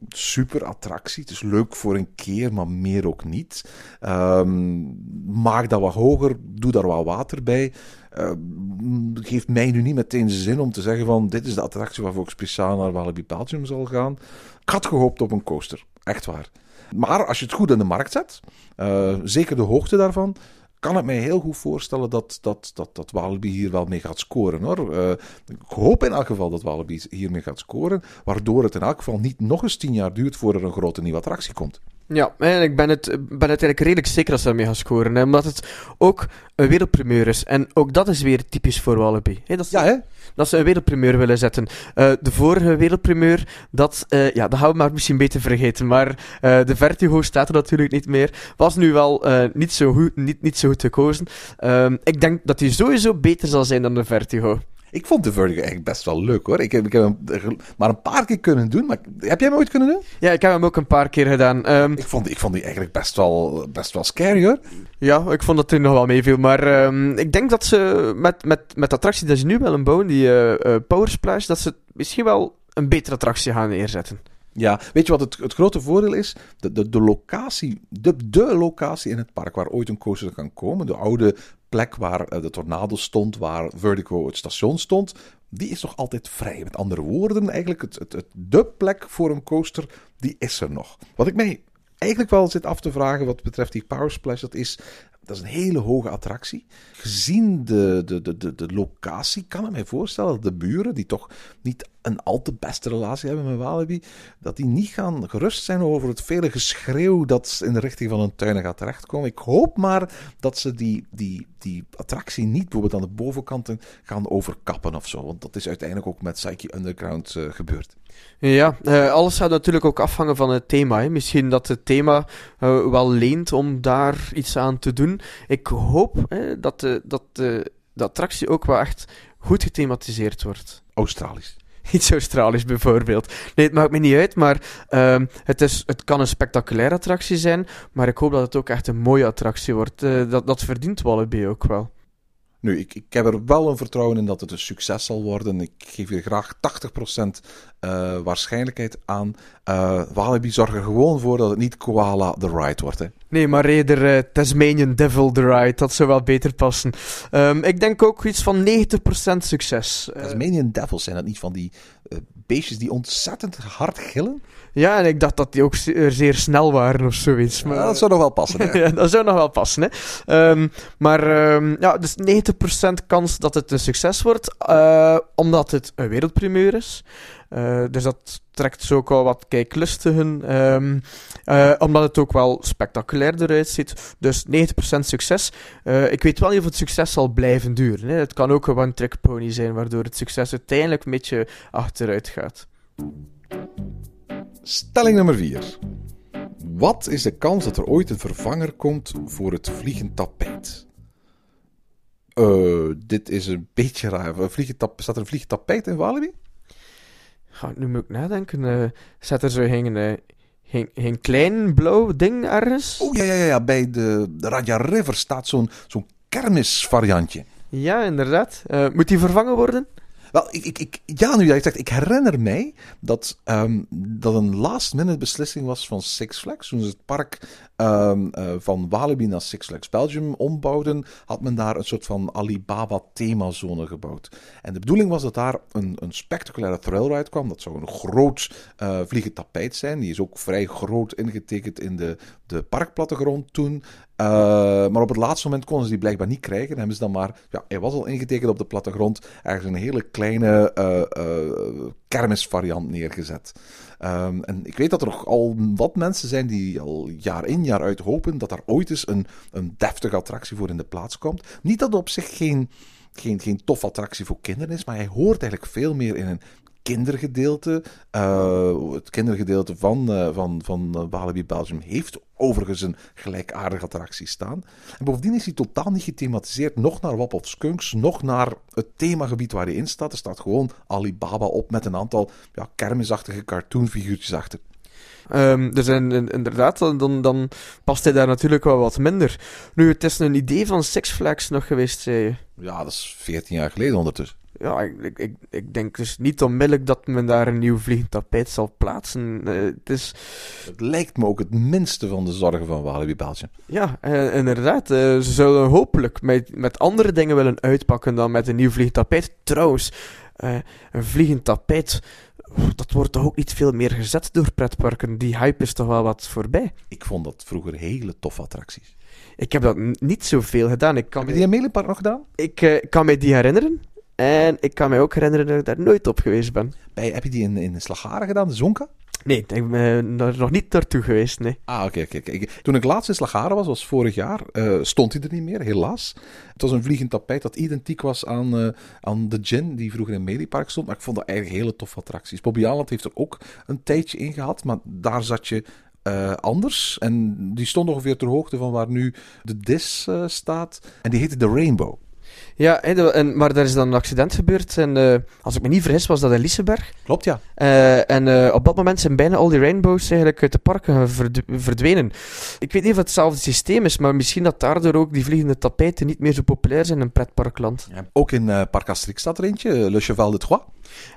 super attractie. Het is leuk voor een keer, maar meer ook niet. Um, maak dat wat hoger, doe daar wat water bij. Uh, geeft mij nu niet meteen zin om te zeggen van dit is de attractie waarvoor ik speciaal naar Walibi Belgium zal gaan. Ik had gehoopt op een coaster. Echt waar. Maar als je het goed in de markt zet, uh, zeker de hoogte daarvan, kan ik mij heel goed voorstellen dat, dat, dat, dat Walibi hier wel mee gaat scoren. Hoor. Uh, ik hoop in elk geval dat Walibi hiermee gaat scoren, waardoor het in elk geval niet nog eens tien jaar duurt voordat er een grote nieuwe attractie komt. Ja, en ik ben het, ben het eigenlijk redelijk zeker dat ze daarmee gaan scoren. Hè, omdat het ook een wereldpremier is. En ook dat is weer typisch voor Wallaby. Hè, dat, ja, hè? dat ze een wereldpremier willen zetten. Uh, de vorige wereldpremier, dat, uh, ja, dat gaan we maar misschien beter vergeten. Maar uh, de Vertigo staat er natuurlijk niet meer. Was nu wel niet, zo goed, niet, niet zo goed gekozen. ik denk dat hij sowieso beter zal zijn dan de Vertigo. Ik vond de Vertigo eigenlijk best wel leuk hoor. Ik heb, ik heb hem maar een paar keer kunnen doen. Maar heb jij hem ooit kunnen doen? Ja, ik heb hem ook een paar keer gedaan. Ehm, Ik vond, ik vond die eigenlijk best wel, best wel scary hoor. ja, ik vond dat er nog wel meeviel. Maar ehm, ik denk dat ze met, met, met de attractie die ze nu willen bouwen, die eh, eh, Power Splash, dat ze misschien wel een betere attractie gaan neerzetten. Ja, weet je wat het, het grote voordeel is? De, de, de locatie, de, de locatie in het park waar ooit een coaster kan komen, de oude plek waar eh, de tornado stond, waar Vertigo het station stond, die is nog altijd vrij. Met andere woorden, eigenlijk het, het, het, de plek voor een coaster, die is er nog. Wat ik mij eigenlijk wel zit af te vragen wat betreft die Power Splash, dat is, dat is een hele hoge attractie. Gezien de, de, de, de, de locatie kan ik mij voorstellen dat de buren, die toch niet een al te beste relatie hebben met Walibi, dat die niet gaan gerust zijn over het vele geschreeuw dat in de richting van hun tuinen gaat terechtkomen. Ik hoop maar dat ze die, die, die attractie niet bijvoorbeeld aan de bovenkanten gaan overkappen of zo. Want dat is uiteindelijk ook met Psyche Underground eh, gebeurd. Ja, eh, alles zou natuurlijk ook afhangen van het thema. Hè. Misschien dat het thema eh, wel leent om daar iets aan te doen. Ik hoop hè, dat, de, dat de, de attractie ook wel echt goed gethematiseerd wordt. Australisch. <laughs> Iets Australisch bijvoorbeeld. Nee, het maakt me niet uit, maar ehm, het, is, het kan een spectaculaire attractie zijn. Maar ik hoop dat het ook echt een mooie attractie wordt. Eh, dat, dat verdient Wallaby ook wel. Nu, ik, ik heb er wel een vertrouwen in dat het een succes zal worden. Ik geef hier graag 80% eh, waarschijnlijkheid aan. Eh Walibi zorgt er gewoon voor dat het niet Koala the Ride wordt. Hè. Nee, maar eerder eh, Tasmanian Devil the Ride. Dat zou wel beter passen. Ehm, ik denk ook iets van 90% succes. Tasmanian Devils zijn dat niet van die beestjes die ontzettend hard gillen? ja, en ik dacht dat die ook zeer, zeer snel waren of zoiets. Maar... Ja, dat zou nog wel passen. <laughs> Hè? ja, dat zou nog wel passen, hè. Ehm, maar ehm, ja, dus 90% kans dat het een succes wordt, eh, omdat het een wereldprimeur is. Eh, dus dat trekt zo ook al wat kijklustigen. ehm, eh, omdat het ook wel spectaculair eruit ziet. Dus 90% succes. Eh, ik weet wel niet of het succes zal blijven duren. Hè. Het kan ook een one-trick pony zijn, waardoor het succes uiteindelijk een beetje achteruit gaat. Stelling nummer 4. Wat is de kans dat er ooit een vervanger komt voor het vliegend tapijt? Dit is een beetje raar. Vliegend Staat er een vliegend tapijt in Walibi? Ga, nu moet ik nadenken. eh zet er zo geen, eh, geen, geen klein blauw ding ergens? Oh ja, ja, ja, ja. bij de, de Raja River staat zo'n zo'n kermisvariantje. Ja, inderdaad. Eh, moet die vervangen worden? Wel, ik, ik, ik, ja, nu dat je zegt, ik herinner mij dat ehm, dat een last-minute beslissing was van Six Flags. Toen ze het park ehm, eh, van Walibi naar Six Flags Belgium ombouwden, had men daar een soort van Alibaba-themazone gebouwd. En de bedoeling was dat daar een, een spectaculaire trailride kwam. Dat zou een groot eh vliegend tapijt zijn. Die is ook vrij groot ingetekend in de, de parkplattegrond toen. Uh, maar op het laatste moment konden ze die blijkbaar niet krijgen. Dan hebben ze dan maar, ja, hij was al ingetekend op de plattegrond, ergens een hele kleine uh, uh, kermisvariant neergezet. Um, en ik weet dat er nog al wat mensen zijn die al jaar in jaar uit hopen dat daar ooit eens een, een deftige attractie voor in de plaats komt. Niet dat op zich geen, geen, geen tof attractie voor kinderen is, maar hij hoort eigenlijk veel meer in een kindergedeelte. Uh, het kindergedeelte van, uh, van, van Walibi Belgium heeft overigens een gelijkaardige attractie staan. En bovendien is hij totaal niet gethematiseerd, nog naar Wap of Skunks, nog naar het themagebied waar hij in staat. Er staat gewoon Alibaba op met een aantal ja, kermisachtige cartoonfiguurtjes achter. Um, dus in, in, inderdaad, dan, dan past hij daar natuurlijk wel wat minder. Nu, het is een idee van Six Flags nog geweest, zei je. Ja, dat is 14 jaar geleden ondertussen. Ja, ik, ik, ik denk dus niet onmiddellijk dat men daar een nieuw vliegend tapijt zal plaatsen. Uh, het, is... het lijkt me ook het minste van de zorgen van Walibi Belgium. Ja, uh, inderdaad. Uh, ze zullen hopelijk met, met andere dingen willen uitpakken dan met een nieuw vliegend tapijt. Trouwens, een vliegend tapijt dat wordt toch ook niet veel meer gezet door pretparken. Die hype is toch wel wat voorbij. Ik vond dat vroeger hele toffe attracties. Ik heb dat niet zoveel gedaan. Ik kan heb je die in Melenpark nog gedaan? Ik uh, kan me die herinneren. En ik kan mij ook herinneren dat ik daar nooit op geweest ben. Bij, heb je die in, in Slagaren gedaan, de Zonka? Nee, ik ben er nog niet naartoe geweest, nee. Ah, oké, okay. Toen ik laatst in Slagaren was, was vorig jaar, uh, stond hij er niet meer, helaas. Het was een vliegend tapijt dat identiek was aan, uh, aan de gin die vroeger in Medipark stond. Maar ik vond dat eigenlijk hele toffe attracties. Bobby Aland heeft er ook een tijdje in gehad, maar daar zat je uh, anders. En die stond ongeveer ter hoogte van waar nu de Dis staat. En die heette de Rainbow. Ja, en, maar er is dan een accident gebeurd. En eh, als ik me niet vergis, was dat in Liseberg. Klopt, ja. Eh, en eh, op dat moment zijn bijna al die rainbows eigenlijk uit de parken verd- verdwenen. Ik weet niet of het hetzelfde systeem is, maar misschien dat daardoor ook die vliegende tapijten niet meer zo populair zijn in pretparkland. Ook in eh Parc Asterix staat er eentje, Le Cheval de Troyes.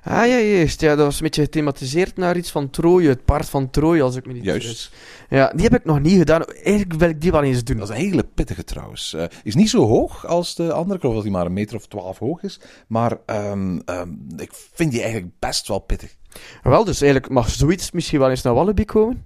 Ah ja, juist. Ja, dat was een beetje gethematiseerd naar iets van Troje, het paard van Troje, als ik me niet Juist. Ja, die heb ik nog niet gedaan. Eigenlijk wil ik die wel eens doen. Dat is een hele pittige trouwens. Eh, is niet zo hoog als de andere. Ik geloof dat hij maar een meter of twaalf hoog is. Maar ehm, ehm, ik vind die eigenlijk best wel pittig. Wel, dus eigenlijk mag zoiets misschien wel eens naar Wallaby komen.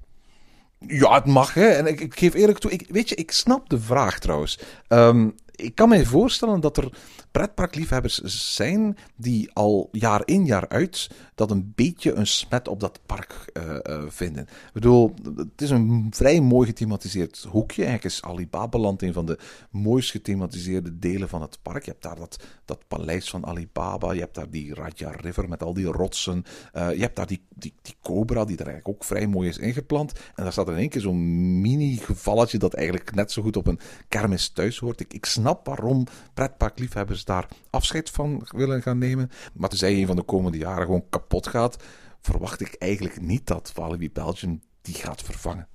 Ja, het mag, hè. En ik, geef eerlijk toe, ik, weet je, ik snap de vraag trouwens. Ehm, ik kan me voorstellen dat er pretparkliefhebbers zijn die al jaar in jaar uit dat een beetje een smet op dat park eh, eh, vinden. Ik bedoel, het is een vrij mooi gethematiseerd hoekje. Eigenlijk is Alibaba-land een van de mooist gethematiseerde delen van het park. Je hebt daar dat, dat paleis van Alibaba, je hebt daar die Raja River met al die rotsen. Eh, je hebt daar die, die, die cobra die er eigenlijk ook vrij mooi is ingeplant. En daar staat in één keer zo'n mini-gevalletje dat eigenlijk net zo goed op een kermis thuis hoort. Ik, ik snap waarom pretparkliefhebbers daar afscheid van willen gaan nemen. Maar tenzij een van de komende jaren gewoon kapot gaat, verwacht ik eigenlijk niet dat Walibi Belgium die gaat vervangen.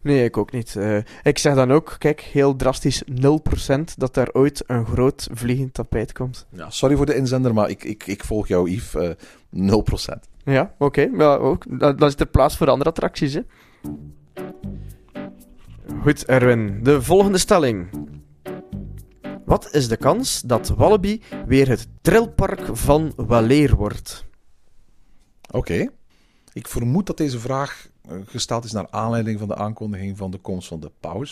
Nee, ik ook niet. Eh, ik zeg dan ook, kijk, heel drastisch 0% dat daar ooit een groot vliegend tapijt komt. Ja, sorry voor de inzender, maar ik, ik, ik volg jou, Yves. eh 0%. Ja, oké. Ja, ook. Dan, dan is er plaats voor andere attracties, hè. Goed, Erwin. De volgende stelling. Wat is de kans dat Wallaby weer het trilpark van Waleer wordt? Oké. Ik vermoed dat deze vraag eh, gesteld is naar aanleiding van de aankondiging van de komst van de Power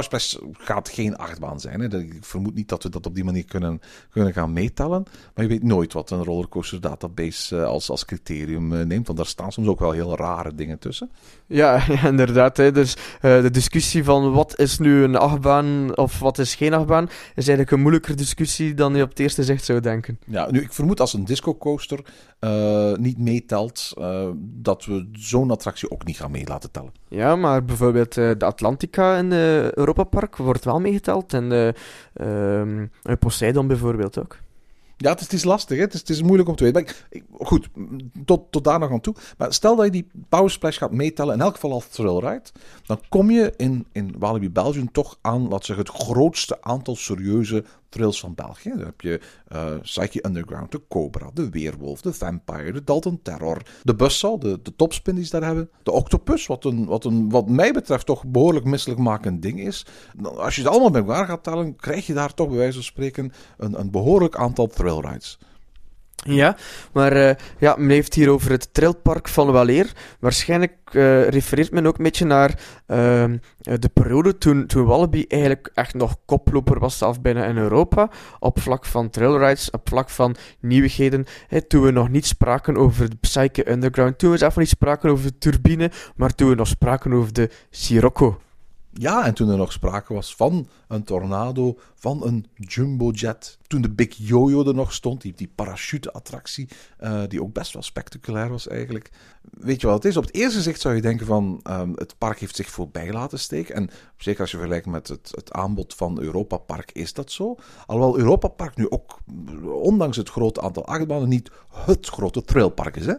Splash gaat geen achtbaan zijn. Hè. Ik vermoed niet dat we dat op die manier kunnen, kunnen gaan meetellen. Maar je weet nooit wat een rollercoaster database eh, als, als criterium eh, neemt. Want daar staan soms ook wel heel rare dingen tussen. Ja, <laughs> ja, inderdaad. Hè. Dus eh, de discussie van wat is nu een achtbaan of wat is geen achtbaan, is eigenlijk een moeilijker discussie dan je op het eerste zicht zou denken. Ja, nu, ik vermoed als een disco coaster eh, niet meetelt, dat we zo'n attractie ook niet gaan mee laten tellen. Ja, maar bijvoorbeeld eh, de Atlantica in Europa Park wordt wel meegeteld. En eh, ehm, Poseidon bijvoorbeeld ook. Ja, het is, het is lastig. Hè? Het, is, het is moeilijk om te weten. Maar ik, goed, tot, tot daar nog aan toe. Maar stel dat je die Power Splash gaat meetellen, in elk geval als thrill ride, dan kom je in, in Walibi Belgium toch aan, we zeggen, het grootste aantal serieuze thrills van België. Dan heb je eh Psyche Underground, de Cobra, de Weerwolf, de Vampire, de Dalton Terror, de Buzzsaw, de, de topspin die ze daar hebben, de Octopus, wat, een, wat, een, wat mij betreft toch behoorlijk misselijkmakend ding is. Als je het allemaal bij elkaar gaat tellen, krijg je daar toch bij wijze van spreken een, een behoorlijk aantal thrill rides. Ja, maar eh, ja, men heeft hier over het trilpark van Waleer. Waarschijnlijk eh, refereert men ook een beetje naar ehm, eh, de periode toen, toen Wallaby eigenlijk echt nog koploper was, zelf bijna in Europa. Op vlak van trailrides, op vlak van nieuwigheden. Toen we nog niet spraken over de Psyche Underground. Toen we zelf nog niet spraken over de turbine, maar toen we nog spraken over de Sirocco. Ja, en toen er nog sprake was van een tornado, van een jumbojet. Toen de Big Yo-Yo er nog stond, die, die parachute-attractie, eh, die ook best wel spectaculair was eigenlijk. Weet je wat het is? Op het eerste zicht zou je denken van, ehm, het park heeft zich voorbij laten steken. En zeker als je vergelijkt met het, het aanbod van Europa Park, is dat zo. Alhoewel Europa Park nu ook, ondanks het grote aantal achtbanen, niet het grote thrillpark is, hè?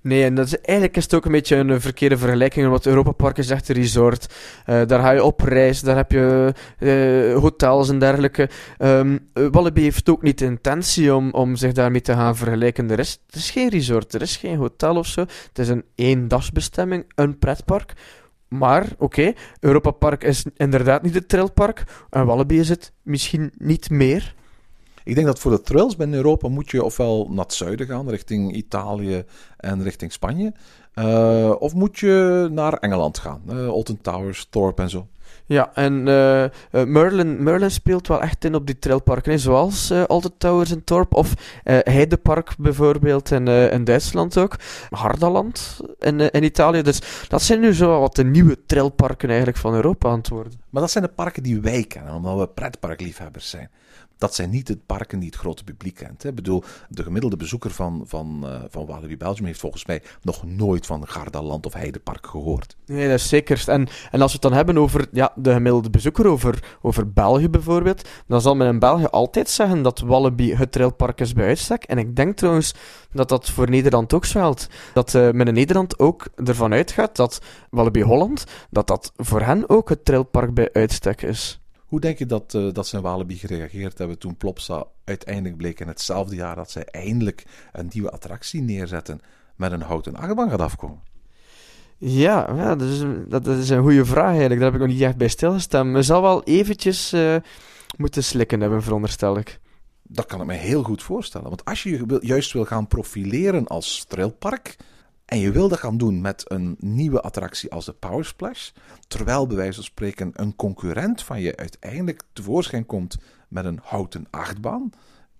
Nee, en dat is, eigenlijk is het ook een beetje een verkeerde vergelijking. Want Europa Park is echt een resort. Eh, daar ga je op reis, daar heb je eh, hotels en dergelijke. Eh, Wallaby heeft ook niet de intentie om, om zich daarmee te gaan vergelijken. Er is, het is geen resort, er is geen hotel of zo. Het is een eendagsbestemming, een pretpark. Maar, oké, Europa Park is inderdaad niet het trilpark. En Wallaby is het misschien niet meer. Ik denk dat voor de thrills binnen Europa moet je ofwel naar het zuiden gaan, richting Italië en richting Spanje. eh, of moet je naar Engeland gaan. eh Alton Towers, Thorpe en zo. Ja, en eh, eh, Merlin, Merlin speelt wel echt in op die trailparken, zoals eh Alton Towers in Torp, of Heidepark bijvoorbeeld in, in Duitsland ook, Hardaland in, in Italië. Dus dat zijn nu zo wat de nieuwe trailparken eigenlijk van Europa aan het worden. Maar dat zijn de parken die wij kennen, omdat we pretparkliefhebbers zijn. Dat zijn niet de parken die het grote publiek kent. Hè. Ik bedoel, de gemiddelde bezoeker van, van, eh, van Walibi Belgium heeft volgens mij nog nooit van Gardaland of Heidepark gehoord. Nee, dat is zeker. En, en als we het dan hebben over ja, de gemiddelde bezoeker over, over België bijvoorbeeld, dan zal men in België altijd zeggen dat Walibi het trailpark is bij uitstek. En ik denk trouwens dat dat voor Nederland ook geldt. Dat uh, men in Nederland ook ervan uitgaat dat Walibi Holland, dat dat voor hen ook het trailpark bij uitstek is. Hoe denk je dat, uh, dat ze in Walibi gereageerd hebben toen Plopsa uiteindelijk bleek in hetzelfde jaar dat zij eindelijk een nieuwe attractie neerzetten met een houten achtbaan gaat afkomen? Ja, ja dat, is een, dat, is een goede vraag eigenlijk. Daar heb ik nog niet echt bij stilgestaan. Men zal wel eventjes uh, moeten slikken hebben, veronderstel ik. Dat kan ik me heel goed voorstellen. Want als je je juist wil gaan profileren als trailpark... en je wil dat gaan doen met een nieuwe attractie als de Power Splash... terwijl bij wijze van spreken een concurrent van je uiteindelijk tevoorschijn komt met een houten achtbaan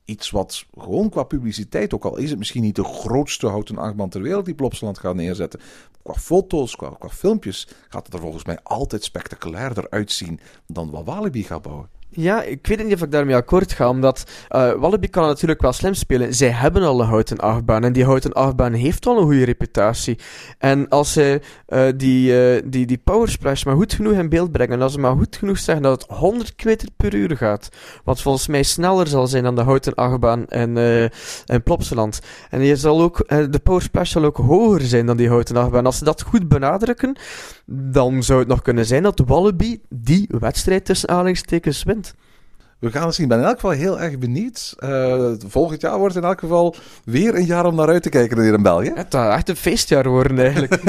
iets wat gewoon qua publiciteit, ook al is het misschien niet de grootste houten achtbaan ter wereld die Plopsaland gaat neerzetten, qua foto's, qua, qua filmpjes, gaat het er volgens mij altijd spectaculairder uitzien dan wat Walibi gaat bouwen. Ja, ik weet niet of ik daarmee akkoord ga, omdat uh, Wallaby kan natuurlijk wel slim spelen. Zij hebben al een houten achtbaan en die houten achtbaan heeft al een goede reputatie. En als ze uh, die, uh, die, die Power Splash maar goed genoeg in beeld brengen, en als ze maar goed genoeg zeggen dat het 100 km per uur gaat, wat volgens mij sneller zal zijn dan de houten achtbaan in, in Plopsaland. En je zal ook, de Power Splash zal ook hoger zijn dan die houten achtbaan. Als ze dat goed benadrukken, dan zou het nog kunnen zijn dat Wallaby die wedstrijd tussen aanhalingstekens wint. We gaan het zien. Ik ben in elk geval heel erg benieuwd. Uh, volgend jaar wordt in elk geval weer een jaar om naar uit te kijken hier in België. Het gaat echt een feestjaar worden eigenlijk.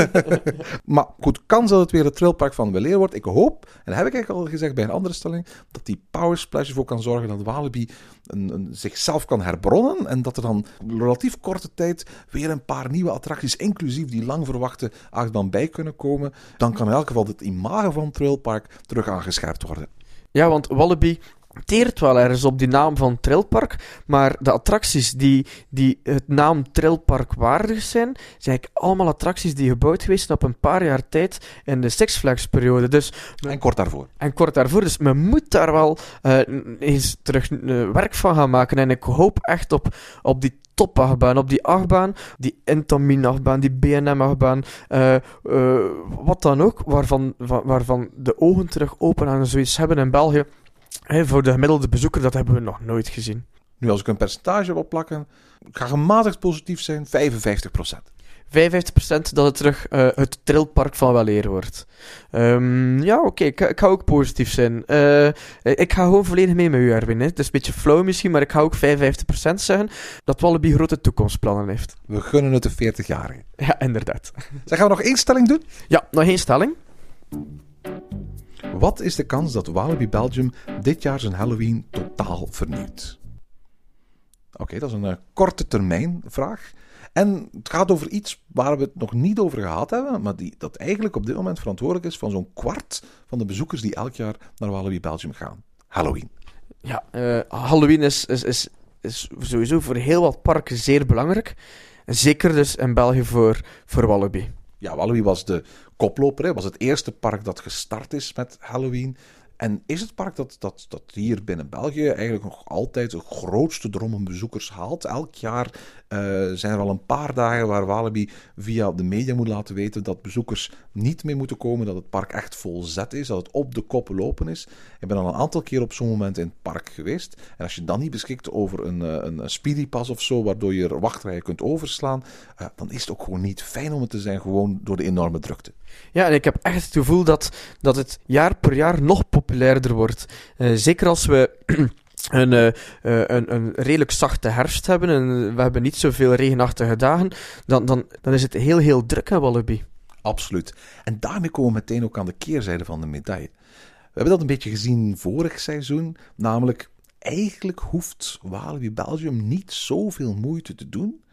<laughs> maar goed, kans dat het weer het trailpark van Weleer wordt. Ik hoop, en dat heb ik eigenlijk al gezegd bij een andere stelling, dat die Power Splash ervoor kan zorgen dat Walibi een, een, zichzelf kan herbronnen. En dat er dan relatief korte tijd weer een paar nieuwe attracties, inclusief die lang verwachte achtbaan bij kunnen komen. Dan kan in elk geval het imago van het trailpark terug aangescherpt worden. Ja, want Wallaby teert wel ergens op die naam van Trilpark, maar de attracties die, die het naam Trilpark waardig zijn, zijn eigenlijk allemaal attracties die gebouwd geweest zijn op een paar jaar tijd in de Six Flags periode. Dus, en kort daarvoor. En kort daarvoor, dus men moet daar wel uh, eens terug uh, werk van gaan maken en ik hoop echt op, op die topachtbaan, op die achtbaan, die Intamin-achtbaan, die BNM-achtbaan, uh, uh, wat dan ook, waarvan, waarvan de ogen terug open aan zoiets hebben in België voor de gemiddelde bezoeker, dat hebben we nog nooit gezien. Nu, als ik een percentage op plakken, ik ga gematigd positief zijn, 55%. 55% dat het terug uh, het trilpark van Weleer wordt. Um, ja, oké, okay, ik, ik, ga ook positief zijn. Uh, ik ga gewoon volledig mee met u, Erwin. Hè. Het is een beetje flow misschien, maar ik ga ook 55% zeggen dat Wallaby grote toekomstplannen heeft. We gunnen het de 40 jaar. Ja, inderdaad. Zeg, gaan we nog één stelling doen? Ja, nog één stelling. Wat is de kans dat Walibi Belgium dit jaar zijn Halloween totaal vernieuwt? Oké, dat is een uh, korte termijn vraag. En het gaat over iets waar we het nog niet over gehad hebben, maar die, dat eigenlijk op dit moment verantwoordelijk is van zo'n kwart van de bezoekers die elk jaar naar Walibi Belgium gaan. Halloween. Ja, uh, Halloween is, is, is, is sowieso voor heel wat parken zeer belangrijk. Zeker dus in België voor, voor Wallaby ja, Walibi was de koploper. Hè. was het eerste park dat gestart is met Halloween. En is het park dat, dat, dat hier binnen België eigenlijk nog altijd de grootste drom bezoekers haalt. Elk jaar uh, zijn er al een paar dagen waar Walibi via de media moet laten weten dat bezoekers niet meer moeten komen, dat het park echt vol zet is, dat het op de koppen lopen is. Ik ben al een aantal keer op zo'n moment in het park geweest. En als je dan niet beschikt over een, eh, een, een speedypas of zo, waardoor je wachtrijen kunt overslaan, uh, dan is het ook gewoon niet fijn om het te zijn, gewoon door de enorme drukte. Ja, en ik heb echt het gevoel dat, dat het jaar per jaar nog populairder wordt. Uh, zeker als we <clears throat> een, uh, een, een redelijk zachte herfst hebben en we hebben niet zoveel regenachtige dagen, dan, dan, dan is het heel, heel druk aan Wallaby. Absoluut. En daarmee komen we meteen ook aan de keerzijde van de medaille. We hebben dat een beetje gezien vorig seizoen, namelijk eigenlijk hoeft Walibi Belgium niet zoveel moeite te doen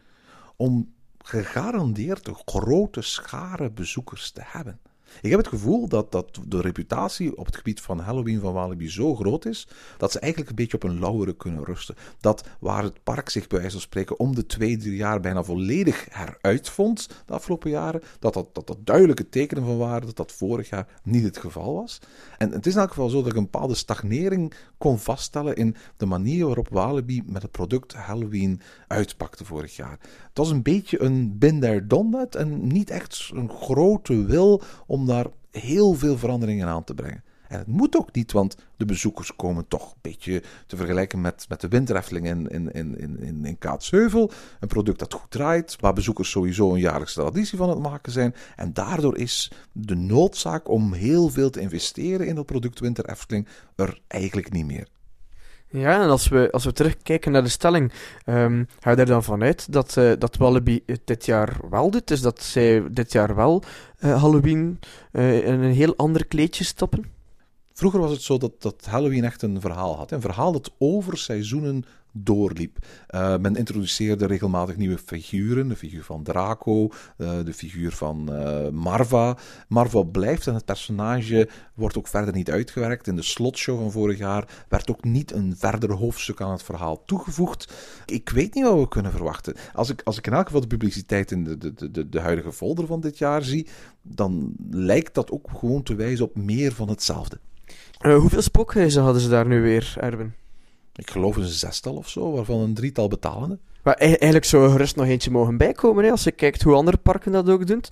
om gegarandeerd een grote schare bezoekers te hebben. Ik heb het gevoel dat, dat de reputatie op het gebied van Halloween van Walibi zo groot is, dat ze eigenlijk een beetje op een lauweren kunnen rusten. Dat waar het park zich bij wijze van spreken om de twee, drie jaar bijna volledig heruitvond de afgelopen jaren, dat dat, dat, dat duidelijke tekenen van waren dat dat vorig jaar niet het geval was. En het is in elk geval zo dat ik een bepaalde stagnering kon vaststellen in de manier waarop Walibi met het product Halloween uitpakte vorig jaar. Het was een beetje een bin there, done that en niet echt een grote wil om daar heel veel veranderingen aan te brengen. En het moet ook niet, want de bezoekers komen toch een beetje te vergelijken met, met de winterefteling in, in, in, in, in Kaatsheuvel. Een product dat goed draait, waar bezoekers sowieso een jaarlijkse traditie van het maken zijn. En daardoor is de noodzaak om heel veel te investeren in dat product Winter Efteling er eigenlijk niet meer. Ja, en als we, als we terugkijken naar de stelling, ehm, ga je er dan vanuit dat, eh, dat Wallaby het dit jaar wel doet? Dus dat zij dit jaar wel eh, Halloween eh, in een heel ander kleedje stoppen? Vroeger was het zo dat, dat Halloween echt een verhaal had. Een verhaal dat over seizoenen doorliep. Uh, men introduceerde regelmatig nieuwe figuren. De figuur van Draco, uh, de figuur van uh, Marva. Marva blijft en het personage wordt ook verder niet uitgewerkt. In de slotshow van vorig jaar werd ook niet een verder hoofdstuk aan het verhaal toegevoegd. Ik weet niet wat we kunnen verwachten. Als ik, als ik in elk geval de publiciteit in de, de, de, de huidige folder van dit jaar zie, dan lijkt dat ook gewoon te wijzen op meer van hetzelfde. Hoeveel spookhuizen hadden ze daar nu weer, Erwin? ik geloof een zestal of zo, waarvan een drietal betalende. Maar eigenlijk zou er gerust nog eentje mogen bijkomen, hè, als je kijkt hoe andere parken dat ook doen,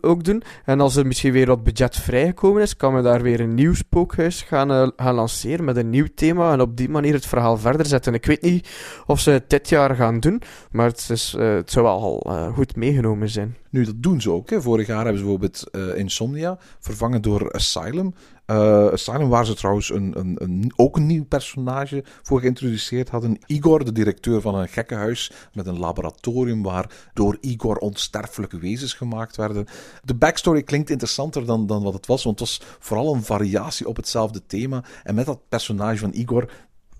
ook doen. En als er misschien weer wat budget vrijgekomen is, kan men daar weer een nieuw spookhuis gaan, uh, gaan lanceren met een nieuw thema en op die manier het verhaal verder zetten. Ik weet niet of ze het dit jaar gaan doen, maar het, is, uh, het zou wel al uh, goed meegenomen zijn. Nu, dat doen ze ook. Hè. Vorig jaar hebben ze bijvoorbeeld Insomnia vervangen door Asylum. Uh, Asylum, waar ze trouwens een, een, een, ook een nieuw personage voor geïntroduceerd hadden. Igor, de directeur van een gekkenhuis met een laboratorium waar door Igor onsterfelijke wezens gemaakt werden. De backstory klinkt interessanter dan, dan wat het was, want het was vooral een variatie op hetzelfde thema. En met dat personage van Igor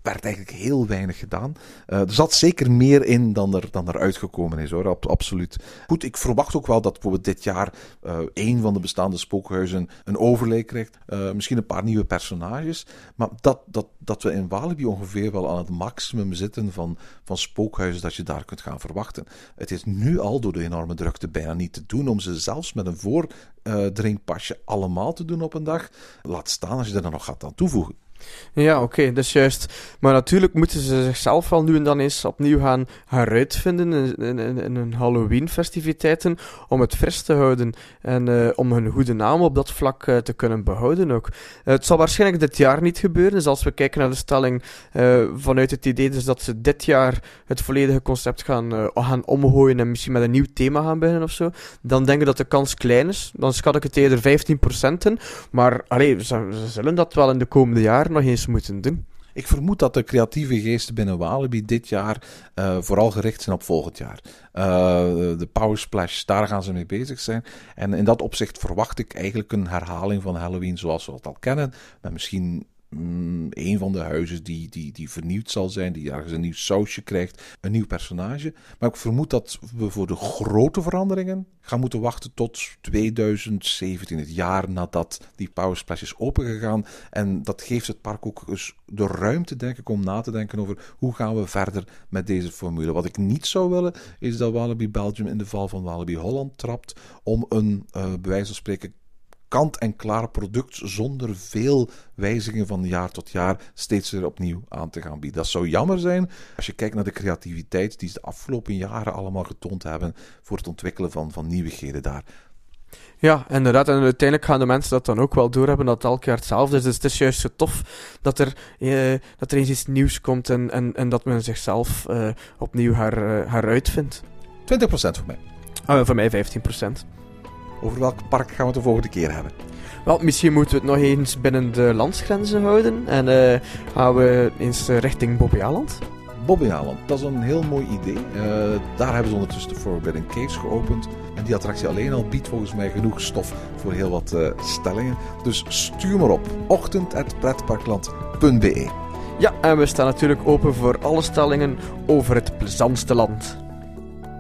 werd eigenlijk heel weinig gedaan. Uh, er zat zeker meer in dan er, dan er uitgekomen is, hoor. absoluut. Goed, ik verwacht ook wel dat bijvoorbeeld dit jaar uh, een van de bestaande spookhuizen een overlay krijgt. Uh, misschien een paar nieuwe personages. Maar dat, dat, dat we in Walibi ongeveer wel aan het maximum zitten van, van spookhuizen dat je daar kunt gaan verwachten. Het is nu al door de enorme drukte bijna niet te doen om ze zelfs met een voordringpasje allemaal te doen op een dag. Laat staan als je er dan nog gaat aan toevoegen. Ja, oké, is juist. Maar natuurlijk moeten ze zichzelf wel nu en dan eens opnieuw gaan heruitvinden in, in, in, hun Halloween-festiviteiten om het fris te houden en uh, om hun goede naam op dat vlak uh, te kunnen behouden ook. Het zal waarschijnlijk dit jaar niet gebeuren, dus als we kijken naar de stelling vanuit het idee dus dat ze dit jaar het volledige concept gaan, gaan omgooien en misschien met een nieuw thema gaan beginnen of zo, dan denk ik dat de kans klein is. Dan schat ik het eerder 15% in, maar allee, ze zullen dat wel in de komende jaren nog eens moeten doen. Ik vermoed dat de creatieve geesten binnen Walibi dit jaar uh, vooral gericht zijn op volgend jaar. Uh, de Power Splash, daar gaan ze mee bezig zijn. En in dat opzicht verwacht ik eigenlijk een herhaling van Halloween zoals we het al kennen. Met misschien mm, een van de huizen die, die, die vernieuwd zal zijn, die ergens een nieuw sausje krijgt, een nieuw personage. Maar ik vermoed dat we voor de grote veranderingen gaan moeten wachten tot 2017, het jaar nadat die Power Splash is opengegaan. En dat geeft het park ook dus de ruimte, denk ik, om na te denken over hoe gaan we verder met deze formule. Wat ik niet zou willen, is dat Walibi Belgium in de val van Walibi Holland trapt om een, uh, van spreken, kant-en-klaar product zonder veel wijzigingen van jaar tot jaar steeds weer opnieuw aan te gaan bieden. Dat zou jammer zijn als je kijkt naar de creativiteit die ze de afgelopen jaren allemaal getoond hebben voor het ontwikkelen van, van nieuwigheden daar. Ja, inderdaad. En uiteindelijk gaan de mensen dat dan ook wel doorhebben dat het elk jaar hetzelfde is. Dus het is juist zo tof dat er, eh, dat er eens iets nieuws komt en, en, en dat men zichzelf uh, opnieuw haar, uh, heruitvindt. 20% voor mij. Oh, voor mij 15%. Over welk park gaan we het de volgende keer hebben? Wel, misschien moeten we het nog eens binnen de landsgrenzen houden. En uh, gaan we eens richting Bobbejaanland. Bobbejaanland, dat is een heel mooi idee. Uh, daar hebben ze ondertussen de Forbidden Caves geopend. En die attractie alleen al biedt volgens mij genoeg stof voor heel wat uh, stellingen. Dus stuur maar op. ochtend.pretparkland.be Ja, en we staan natuurlijk open voor alle stellingen over het plezantste land.